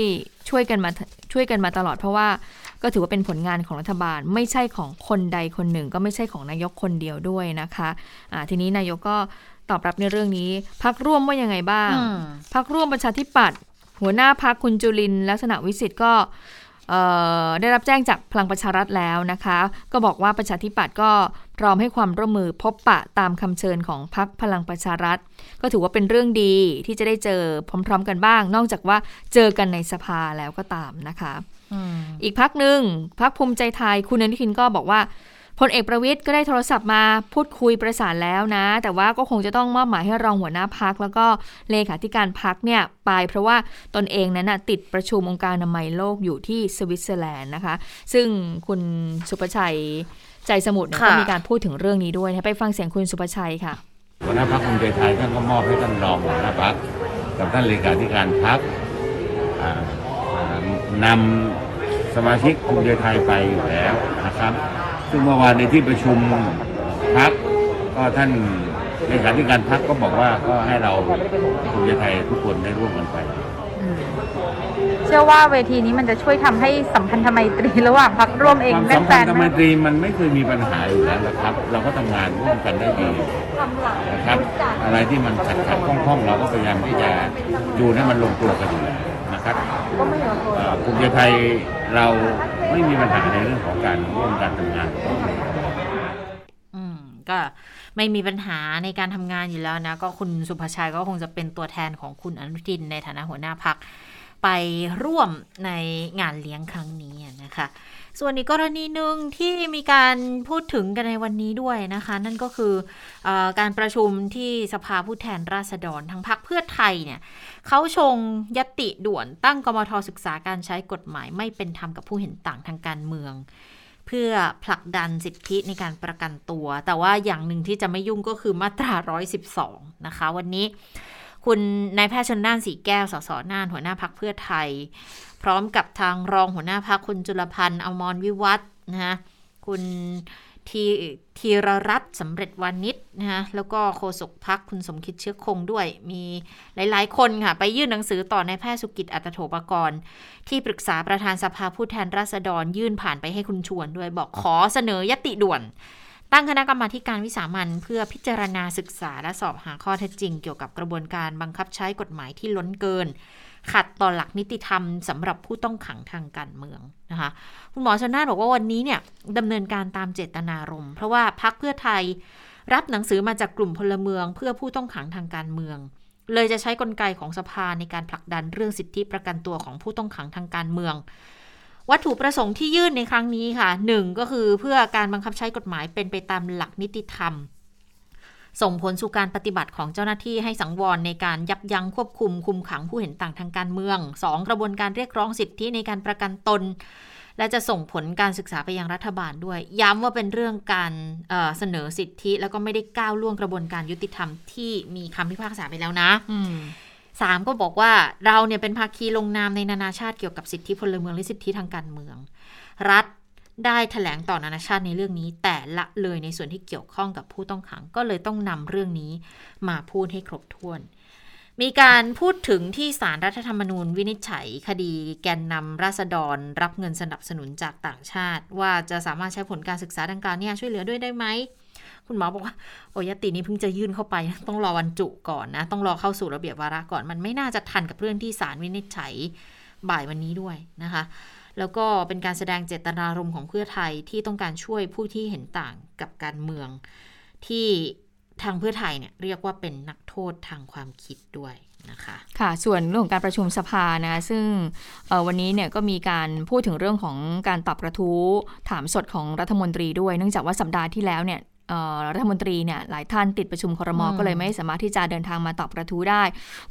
Speaker 3: ช่วยกันมาช่วยกันมาตลอดเพราะว่าก็ถือว่าเป็นผลงานของรัฐบาล ไม่ใช่ของคนใดคนหนึ่ง ก็ไม่ใช่ของนายกคนเดียวด้วยนะคะอ่าทีนี้นายกก็ ตอบรับในเรื่องนี้ พักร่วมว่ายังไงบ้าง
Speaker 2: อืม
Speaker 3: พักร่วมประชาธิปัตย์หัวหน้าพักคุณจุลินทร์ลักษณะวิสิทธิ์ก็เอ่อได้รับแจ้งจากพลังประชารัฐแล้วนะคะ ก็บอกว่าประชาธิปัตย์ก็พร้อมให้ความร่วมมือพบปะตามคำเชิญของพักพลังประชารัฐ ก็ถือว่าเป็นเรื่องดีที่จะได้เจอพร้อม ๆ กันบ้าง นอกจากว่าเจอกันในสภาแล้วก็ตามนะคะ
Speaker 2: อืม
Speaker 3: อีกพักหนึ่งพักภูมิใจไทยคุณอนุทินก็บอกว่า พลเอกประวิทย์ก็ได้โทรศัพท์มาพูดคุยประสานแล้วนะ แต่ว่าก็คงจะต้องมอบหมายให้รองหัวหน้าพัก แล้วก็เลขาธิการพักเนี่ยไป เพราะว่าตนเองนั้นนะติดประชุมองค์การอนามัยโลกอยู่ที่สวิตเซอร์แลนด์นะคะ ซึ่งคุณสุประชัยใจสมุทรเนี่ย
Speaker 2: ค่ะ
Speaker 3: ก็มีการพูดถึงเรื่องนี้ด้วยนะไปฟังเสียงคุณสุประชัยค่ะ
Speaker 7: หัวหน้าพักภูมิใจไทยท่านก็มอบให้ท่านรองหัวหน้าพักกับท่านเลขาธิการพักนำสมาชิกภูมิใจไทยไปอยู่แล้วนะครับ ซึ่งเมื่อวานในที่ประชุมพักก็ท่านเลขาธิการพักก็บอกว่าก็ให้เราภูมิใจไทยทุกคนได้ร่วมกันไป
Speaker 8: เชื่อว่าเวทีนี้มันจะช่วยทำให้สัมพันธไมตรีระหว่างพักร่วมเอง
Speaker 7: ความ
Speaker 8: แน่
Speaker 7: สั
Speaker 8: น
Speaker 7: ม
Speaker 8: แฟ
Speaker 7: พัน
Speaker 8: น
Speaker 7: ธ์ธรรม
Speaker 8: มาก
Speaker 7: ตรีมันไม่เคยมีปัญหาอยู่แล้วนะครับ เราก็ทำงานร่วมกันได้ดีนะครับ อะไรที่มันขัดขัดข้องข้องๆเราก็พยายามที่จะดูให้มันลงตัวกันอยู่แล้วนะครับเอ่อภูมิใจไทยเราไม่มีปัญหาในเรื่องของการร่วมการทำงาน
Speaker 2: อืมก็ไม่มีปัญหาในการทำงานอยู่แล้วนะ ก็คุณสุภาชัยก็คงจะเป็นตัวแทนของคุณอนุทินในฐานะหัวหน้าพักไปร่วมในงานเลี้ยงครั้งนี้นะคะ ส่วนอีกกรณีหนึ่งที่มีการพูดถึงกันในวันนี้ด้วยนะคะ นั่นก็คือออการประชุมที่สภาผู้แทนราษฎรทางพรรคเพื่อไทยเนี่ยเขาชงยติด่วนตั้งกมทศึกษาการใช้กฎหมายไม่เป็นธรรมกับผู้เห็นต่างทางการเมือง เพื่อผลักดันสิทธิในการประกันตัว แต่ว่าอย่างหนึ่งที่จะไม่ยุ่งก็คือมาตรา 112 นะคะ วันนี้คุณนายแพทย์ชนน่านสีแก้ว สสน่าน หัวหน้าพักเพื่อไทย พร้อมกับทางรองหัวหน้าพักคุณจุลพันธ์อมรวิวัฒนะคะคุณทีทีรรัตน์สำเร็จวานิชนะคะแล้วก็โฆษกพักคุณสมคิดเชื้อคงด้วย มีหลายๆ คนค่ะ ไปยื่นหนังสือต่อในแพทย์สุกิจอัตโถปกรณ์ที่ปรึกษาประธานสภาผู้แทนราษฎรยื่นผ่านไปให้คุณชวนด้วยบอกขอเสนอยติด่วน ตั้งคณะกรรมาการวิสามันเพื่อพิจารณาศึกษาและสอบหาข้อเท็จจริง เกี่ยวกับกระบวนการบังคับใช้กฎหมายที่ล้นเกิน ขัดต่อหลักนิติธรรมสำหรับผู้ต้องขังทางการเมืองนะคะคุณหมอชนน่านบอกว่าวันนี้เนี่ยดำเนินการตามเจตนารมณ์เพราะว่าพักเพื่อไทยรับหนังสือมาจากกลุ่มพลเมือง เพื่อผู้ต้องขังทางการเมือง เลยจะใช้กลไกของสภาในการผลักดันเรื่องสิทธิประกันตัวของผู้ต้องขังทางการเมือง วัตถุประสงค์ที่ยื่นในครั้งนี้ค่ะหนึ่งก็คือเพื่อการบังคับใช้กฎหมายเป็นไปตามหลักนิติธรรม ส่งผลสู่การปฏิบัติของเจ้าหน้าที่ให้สังวรในการยับยั้งควบคุมคุมขังผู้เห็นต่างทางการเมือง 2. กระบวนการเรียกร้องสิทธิในการประกันตน และจะส่งผลการศึกษาไปยังรัฐบาลด้วย ย้ำว่าเป็นเรื่องการเเสนอสิทธิ แล้วก็ไม่ได้ก้าวล่วงกระบวนการยุติธรรมที่มีคำพิพากษาไปแล้วนะ
Speaker 3: อืม
Speaker 2: สามก็บอกว่าเราเนี่ยเป็นภาคีลงนามในนานาชาติเกี่ยวกับสิทธิพลเมืองและสิทธิทางการเมือง รัฐ ได้ถแถลงต่อนานาชาติในเรื่องนี้ แต่ละเลยในส่วนที่เกี่ยวข้องกับผู้ต้องขังก็เลยต้องนำเรื่องนี้มาพูดให้ครบถ้วน มีการพูดถึงที่สารรัฐธรรมนูญวินิจฉัยคดีแกนนำราษฎร รับเงินสนับสนุนจากต่างชาติ ว่าจะสามารถใช้ผลการศึกษาดังกล่าวเนี่ยช่วยเหลือด้วยได้ไหมคุณหมอบอกว่าโอยตินี้เพิ่งจะยื่นเข้าไป ต้องรอวันจุก่อนนะ ต้องรอเข้าสู่ระเบียบวาระก่อน มันไม่น่าจะทันกับเรื่องที่ศาลวินิจฉัยบ่ายวันนี้ด้วยนะคะ แล้วก็เป็นการแสดงเจตนารมณ์ของเพื่อไทยที่ต้องการช่วยผู้ที่เห็นต่างกับการเมือง ที่ทางเพื่อไทยเนี่ยเรียกว่าเป็นนักโทษทางความคิดด้วยนะคะ
Speaker 3: ค่ะส่วนเรื่องของการประชุมสภานะซึ่งวันนี้เนี่ยก็มีการพูดถึงเรื่องของการตอบกระทู้ถามสดของรัฐมนตรีด้วย เนื่องจากว่าสัปดาห์ที่แล้วเนี่ย รัฐมนตรีเนี่ยหลายท่านติดประชุมครมก็เลยไม่สามารถที่จะเดินทางมาตอบกระทู้ได้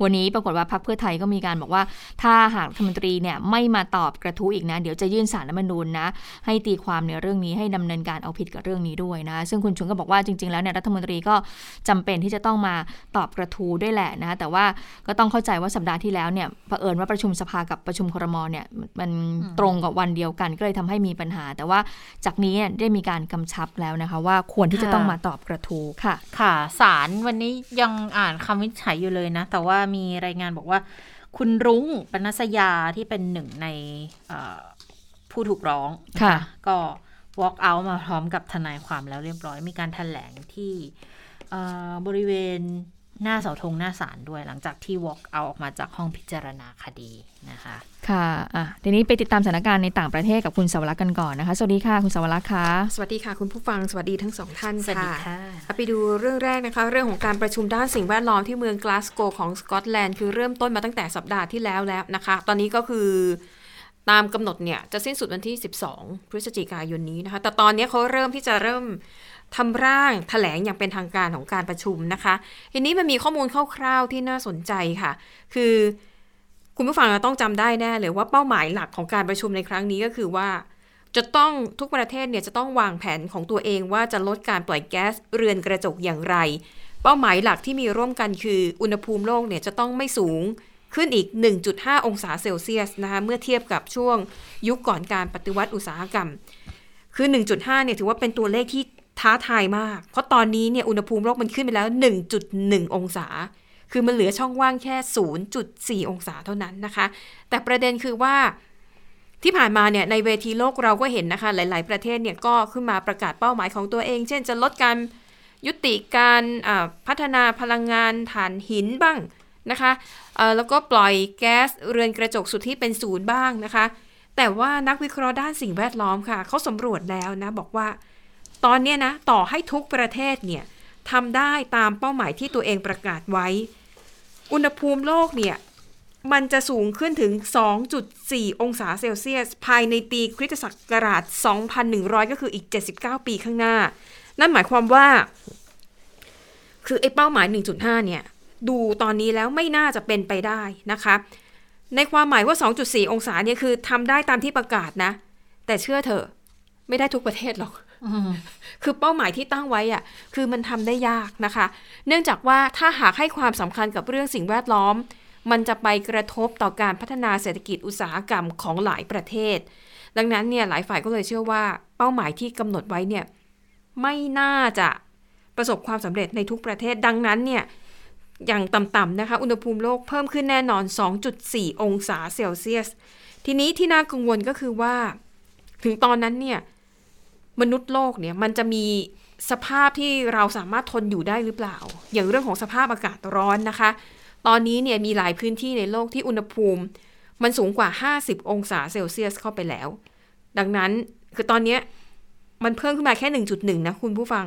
Speaker 3: วันนี้ปรากฏว่าพรรคเพื่อไทยก็มีการบอกว่า ถ้าหากรัฐมนตรีเนี่ยไม่มาตอบกระทู้อีกนะ เดี๋ยวจะยื่นสารรัฐมนูญนะให้ตีความในเรื่องนี้ให้ดำเนินการเอาผิดกับเรื่องนี้ด้วยนะ ซึ่งคุณชุนก็บอกว่าจริง ๆแล้วเนี่ยรัฐมนตรีก็จำเป็นที่จะต้องมาตอบกระทู้ด้วยแหละนะแต่ว่าก็ต้องเข้าใจว่าสัปดาห์ที่แล้วเนี่ยเผอิญว่าประชุมสภากับประชุมครมเนี่ยมันตรงกับวันเดียวกันก็เลยทำให้มีปัญหา แต่ว่าจากนี้ได้มีการกำชับแล้วนะคะว่าควรที่จะต้องมาตอบกระทูค่ะ
Speaker 2: ค่ะศาลวันนี้ยังอ่านคำวินิจฉัยอยู่เลยนะ แต่ว่ามีรายงานบอกว่า คุณรุ้งปนัสยาที่เป็นหนึ่งในผู้ถูกร้อง
Speaker 3: ค่ะ
Speaker 2: ก็ walk out มาพร้อมกับทนายความแล้วเรียบร้อย มีการถแถลงที่บริเวณ หน้าเสาธงหน้าศาลด้วยหลังจากที่ walk out ออกมาจากห้องพิจารณาคดีนะคะ
Speaker 3: ค่ะอะทีนี้ไปติดตามสถานการณ์ในต่างประเทศกับคุณสวรักษ์กันก่อนนะคะ สวัสดีค่ะคุณสวรักษ์ค่ะ
Speaker 9: สวัสดีค่ะ คุณผู้ฟังสวัสดีทั้งสองท่าน
Speaker 2: สวัสดีค่ะ
Speaker 9: ไปดูเรื่องแรกนะคะ เรื่องของการประชุมด้านสิ่งแวดล้อมที่เมืองกลาสโกของสกอตแลนด์คือเริ่มต้นมาตั้งแต่สัปดาห์ที่แล้วแล้วนะคะ ตอนนี้ก็คือตามกำหนดเนี่ยจะสิ้นสุดวันที่ 12 พฤศจิกายนนี้นะคะ แต่ตอนนี้เขาเริ่มที่จะเริ่ม ทำร่างถแถลงอย่างเป็นทางการของการประชุมนะคะทีนี้มันมีข้อมูลคร่าวๆที่น่าสนใจค่ะ คือคุณผู้ฟังต้องจำได้แน่เลยว่าเป้าหมายหลักของการประชุมในครั้งนี้ก็คือว่า จะต้องทุกประเทศเนี่ยจะต้องวางแผนของตัวเองว่าจะลดการปล่อยแก๊สเรือนกระจกอย่างไร เป้าหมายหลักที่มีร่วมกันคืออุณหภูมิโลกเนี่ยจะต้องไม่สูงขึ้นอีก 1.5 องศาเซลเซียสนะคะเมื่อเทียบกับช่วงยุคก่อนการปฏิวัติอุตสาหกรรม คือ 1.5 เนี่ยถือว่าเป็นตัวเลขที่ ท้าทายมาก เพราะตอนนี้เนี่ยอุณหภูมิโลกมันขึ้นไปแล้ว 1.1 องศา คือมันเหลือช่องว่างแค่ 0.4 องศาเท่านั้นนะคะ แต่ประเด็นคือว่าที่ผ่านมาเนี่ยในเวทีโลกเราก็เห็นนะคะ หลาย ๆ ประเทศเนี่ยก็ขึ้นมาประกาศเป้าหมายของตัวเอง เช่นจะลดการยุติการพัฒนาพลังงานถ่านหินบ้างนะคะแล้วก็ปล่อยแก๊สเรือนกระจกสุดที่เป็นศูนย์บ้างนะคะ แต่ว่านักวิเคราะห์ด้านสิ่งแวดล้อมค่ะเขาสำรวจแล้วนะบอกว่า ตอนนี้นะ ต่อให้ทุกประเทศเนี่ยทำได้ตามเป้าหมายที่ตัวเองประกาศไว้ อุณหภูมิโลกเนี่ย มันจะสูงขึ้นถึง 2.4 องศาเซลเซียส ภายในปีคริสตศักราช 2100 ก็คืออีก 79 ปีข้างหน้า นั่นหมายความว่า คือไอ้เป้าหมาย 1.5 เนี่ย ดูตอนนี้แล้วไม่น่าจะเป็นไปได้นะคะ ในความหมายว่า 2.4 องศาเนี่ยคือทำได้ตามที่ประกาศนะ แต่เชื่อเถอะ ไม่ได้ทุกประเทศหรอกคือเป้าหมายที่ตั้งไว้อะคือมันทำได้ยากนะคะ เนื่องจากว่าถ้าหากให้ความสำคัญกับเรื่องสิ่งแวดล้อม มันจะไปกระทบต่อการพัฒนาเศรษฐกิจอุตสาหกรรมของหลายประเทศ ดังนั้นเนี่ยหลายฝ่ายก็เลยเชื่อว่า เป้าหมายที่กำหนดไว้เนี่ยไม่น่าจะประสบความสำเร็จในทุกประเทศดังนั้นเนี่ยอย่างต่ำๆนะคะอุณหภูมิโลกเพิ่มขึ้นแน่นอน 2.4 องศาเซลเซียส ทีนี้ที่น่ากังวลก็คือว่า ถึงตอนนั้นเนี่ย มนุษย์โลกเนี่ยมันจะมีสภาพที่เราสามารถทนอยู่ได้หรือเปล่า อย่างเรื่องของสภาพอากาศร้อนนะคะ ตอนนี้เนี่ยมีหลายพื้นที่ในโลกที่อุณหภูมิ มันสูงกว่า 50 องศาเซลเซียสเข้าไปแล้ว ดังนั้นคือตอนนี้มันเพิ่มขึ้นมาแค่ 1.1 นะคุณผู้ฟัง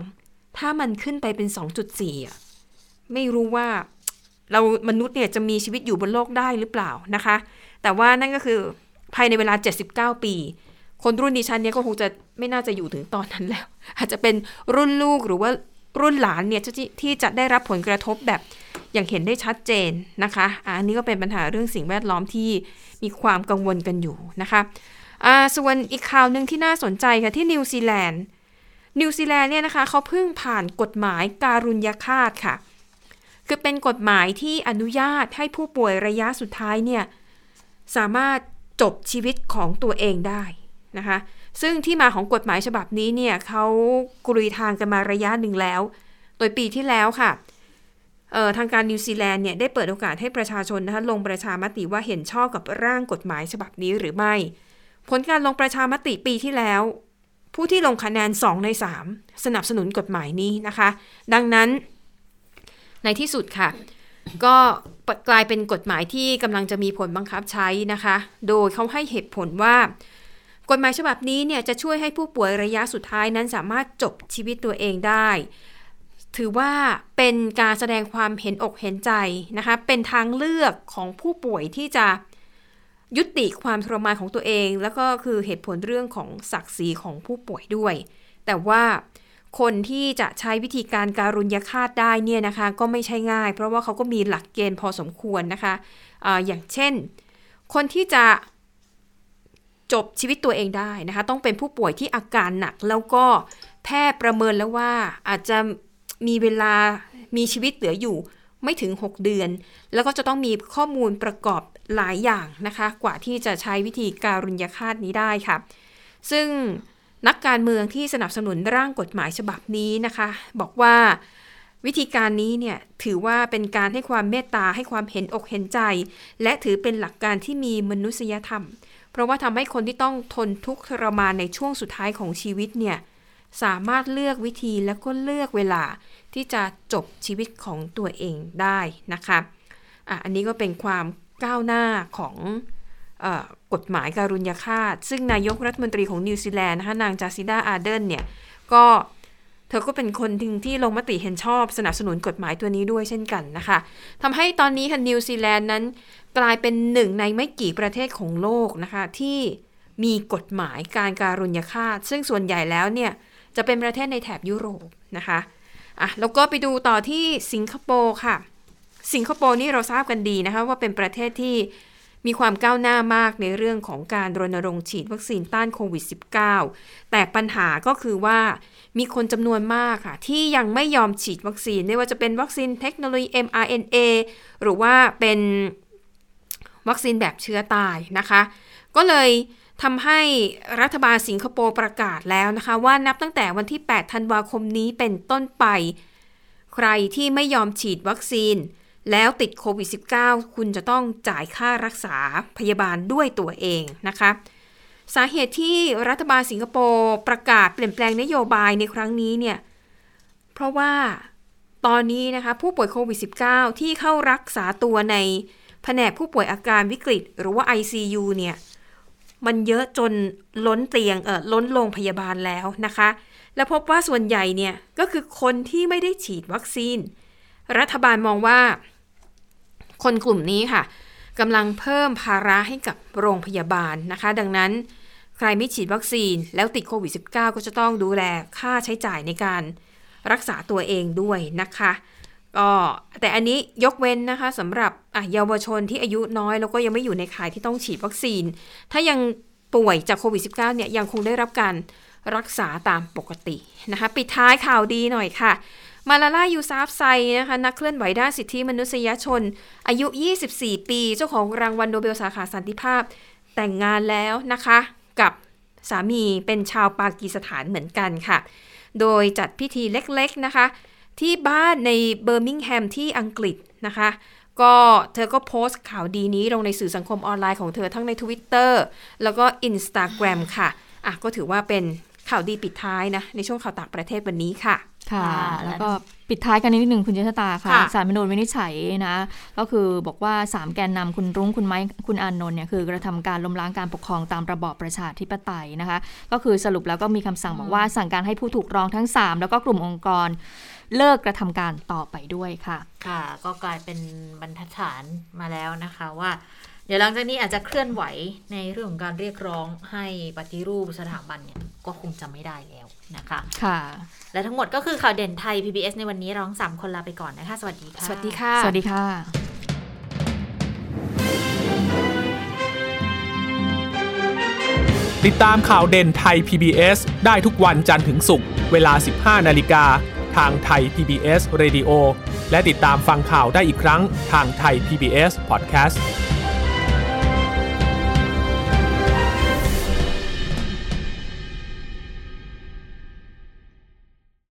Speaker 9: ถ้ามันขึ้นไปเป็น 2.4อะไม่รู้ว่าเรามนุษย์เนี่ยจะมีชีวิตอยู่บนโลกได้หรือเปล่านะคะ แต่ว่านั่นก็คือภายในเวลา 79 ปี คนรุ่นดิฉันเนี่ยก็คงจะไม่น่าจะอยู่ถึงตอนนั้นแล้ว อาจจะเป็นรุ่นลูกหรือว่ารุ่นหลานเนี่ยที่ที่จะได้รับผลกระทบแบบอย่างเห็นได้ชัดเจนนะคะอันนี้ก็เป็นปัญหาเรื่องสิ่งแวดล้อมที่มีความกังวลกันอยู่นะคะส่วนอีกข่าวหนึ่งที่น่าสนใจค่ะที่นิวซีแลนด์นิวซีแลนด์เนี่ยนะคะเขาเพิ่งผ่านกฎหมายการุญยฆาตค่ะ คือเป็นกฎหมายที่อนุญาตให้ผู้ป่วยระยะสุดท้ายเนี่ยสามารถจบชีวิตของตัวเองได้ นะคะซึ่งที่มาของกฎหมายฉบับนี้เนี่ยเขากรุยทางกันมาระยะหนึ่งแล้ว โดยปีที่แล้วค่ะทางการนิวซีแลนด์เนี่ยได้เปิดโอกาสให้ประชาชนนะคะลงประชามติว่าเห็นชอบกับร่างกฎหมายฉบับนี้หรือไม่ ผลการลงประชามติปีที่แล้ว ผู้ที่ลงคะแนน 2 ใน 3 สนับสนุนกฎหมายนี้นะคะ ดังนั้นในที่สุดค่ะ ก็กลายเป็นกฎหมายที่กำลังจะมีผลบังคับใช้นะคะ โดยเขาให้เหตุผลว่า กฎหมายฉบับนี้เนี่ยจะช่วยให้ผู้ป่วยระยะสุดท้ายนั้นสามารถจบชีวิตตัวเองได้ ถือว่าเป็นการแสดงความเห็นอกเห็นใจนะคะ เป็นทางเลือกของผู้ป่วยที่จะยุติความทรมานของตัวเอง แล้วก็คือเหตุผลเรื่องของศักดิ์ศรีของผู้ป่วยด้วย แต่ว่าคนที่จะใช้วิธีการการุญยฆาตได้เนี่ยนะคะ ก็ไม่ใช่ง่าย เพราะว่าเขาก็มีหลักเกณฑ์พอสมควรนะคะอะอย่างเช่น คนที่จะ จบชีวิตตัวเองได้นะคะ ต้องเป็นผู้ป่วยที่อาการหนัก แล้วก็แพทย์ประเมินแล้วว่าอาจจะมีเวลามีชีวิตเหลืออยู่ไม่ถึง 6 เดือน แล้วก็จะต้องมีข้อมูลประกอบหลายอย่างนะคะ กว่าที่จะใช้วิธีการุญยฆาตนี้ได้ค่ะ ซึ่งนักการเมืองที่สนับสนุนร่างกฎหมายฉบับนี้นะคะ บอกว่าวิธีการนี้เนี่ยถือว่าเป็นการให้ความเมตตาให้ความเห็นอกเห็นใจ และถือเป็นหลักการที่มีมนุษยธรรม เพราะว่าทำให้คนที่ต้องทนทุกข์ทรมานในช่วงสุดท้ายของชีวิตเนี่ยสามารถเลือกวิธีและก็เลือกเวลาที่จะจบชีวิตของตัวเองได้นะคะอะอันนี้ก็เป็นความก้าวหน้าของกฎหมายการุญยฆาต ซึ่งนายกรัฐมนตรีของนิวซีแลนด์นะคะนางจาซินดาอาร์เดิร์นเนี่ยก็ เธอก็เป็นคนที่ที่ลงมติเห็นชอบสนับสนุนกฎหมายตัวนี้ด้วยเช่นกันนะคะทำให้ตอนนี้ค่ะนิวซีแลนด์นั้น กลายเป็นหนึ่งในไม่กี่ประเทศของโลกนะคะที่มีกฎหมายการการุญยฆาต ซึ่งส่วนใหญ่แล้วเนี่ยจะเป็นประเทศในแถบยุโรปนะคะอะแล้วก็ไปดูต่อที่สิงคโปร์ค่ะ สิงคโปร์นี่เราทราบกันดีนะคะว่าเป็นประเทศที่มีความก้าวหน้ามากในเรื่องของการรณรงค์ฉีดวัคซีนต้านโควิด -19 แต่ปัญหาก็คือว่า มีคนจำนวนมากค่ะ ที่ยังไม่ยอมฉีดวัคซีน ไม่ว่าจะเป็นวัคซีนเทคโนโลยี mRNA หรือว่าเป็นวัคซีนแบบเชื้อตายนะคะ ก็เลยทำให้รัฐบาลสิงคโปร์ประกาศแล้วนะคะ ว่านับตั้งแต่วันที่ 8 ธันวาคมนี้เป็นต้นไป ใครที่ไม่ยอมฉีดวัคซีน แล้วติดโควิด -19 คุณจะต้องจ่ายค่ารักษาพยาบาลด้วยตัวเองนะคะ สาเหตุที่รัฐบาลสิงคโปร์ประกาศเปลี่ยนแปลงนโยบายในครั้งนี้เนี่ย เพราะว่าตอนนี้นะคะผู้ป่วยโควิด -19 ที่เข้ารักษาตัวในแผนกผู้ป่วยอาการวิกฤต หรือว่า ICU เนี่ย มันเยอะจนล้นเตียงเออล้นโรงพยาบาลแล้วนะคะ แล้วพบว่าส่วนใหญ่เนี่ย ก็คือคนที่ไม่ได้ฉีดวัคซีน รัฐบาลมองว่า คนกลุ่มนี้ค่ะกำลังเพิ่มภาระให้กับโรงพยาบาลนะคะ ดังนั้น ใครไม่ฉีดวัคซีนแล้วติดโควิด -19 ก็จะต้องดูแลค่าใช้จ่ายในการรักษาตัวเองด้วยนะคะก็แต่อันนี้ยกเว้นนะคะสำหรับเยาวชนที่อายุน้อย แล้วก็ยังไม่อยู่ในข่ายที่ต้องฉีดวัคซีน ถ้ายังป่วยจากโควิด -19 เนี่ยยังคงได้รับการรักษาตามปกตินะคะปิดท้ายข่าวดีหน่อยค่ะ มาลาลายูซาฟไซนะคะนักเคลื่อนไหวด้านสิทธิมนุษยชน อายุ 24 ปี เจ้าของรางวัลโนเบลสาขาสันติภาพแต่งงานแล้วนะคะ กับสามีเป็นชาวปากีสถานเหมือนกันค่ะ โดยจัดพิธีเล็กๆนะคะ ที่บ้านในเบอร์มิงแฮมที่อังกฤษนะคะ ก็เธอก็โพสต์ข่าวดีนี้ลงในสื่อสังคมออนไลน์ของเธอทั้งใน Twitter แล้วก็ Instagram ค่ะอะ ก็ถือว่าเป็น ข่าวดีปิดท้ายนะ ในช่วงข่าวต่างประเทศวันนี้ค่ะ
Speaker 3: ค่ะ
Speaker 2: ค่ะ
Speaker 3: แล้วก็ปิดท้ายกันนิดนึงคุณเจษตาค่ะ
Speaker 2: ค่ะ
Speaker 3: สารมนูญวินิจฉัยนะ ก็คือบอกว่า 3 แกนนำคุณรุ้งคุณไม้คุณอานนท์เนี่ยคือกระทำการล้มล้างการปกครองตามระบอบประชาธิปไตยนะคะ ก็คือสรุปแล้วก็มีคำสั่งบอกว่าสั่งการให้ผู้ถูกร้องทั้ง 3 แล้วก็กลุ่มองค์กรเลิกกระทำการต่อไปด้วยค่ะ
Speaker 2: ค่ะ ก็กลายเป็นบรรทัดฐานมาแล้วนะคะว่า เดี๋ยวหลังจากนี้อาจจะเคลื่อนไหวในเรื่องของการเรียกร้องให้ปฏิรูปสถาบันเนี่ยก็คงจะไม่ได้แล้วนะคะ
Speaker 3: ค่ะ
Speaker 2: และทั้งหมดก็คือข่าวเด่นไทย PBS ในวันนี้เราทั้งสามคนลาไปก่อนนะคะ สวัสดีค่ะ
Speaker 9: สวัสดีค่ะ
Speaker 3: สวัสดีค่ะ
Speaker 1: ติดตามข่าวเด่นไทย PBS ได้ทุกวันจันทร์ถึงศุกร์เวลา 15 นาฬิกาทางไทย PBS Radio และติดตามฟังข่าวได้อีกครั้งทางไทย PBS Podcast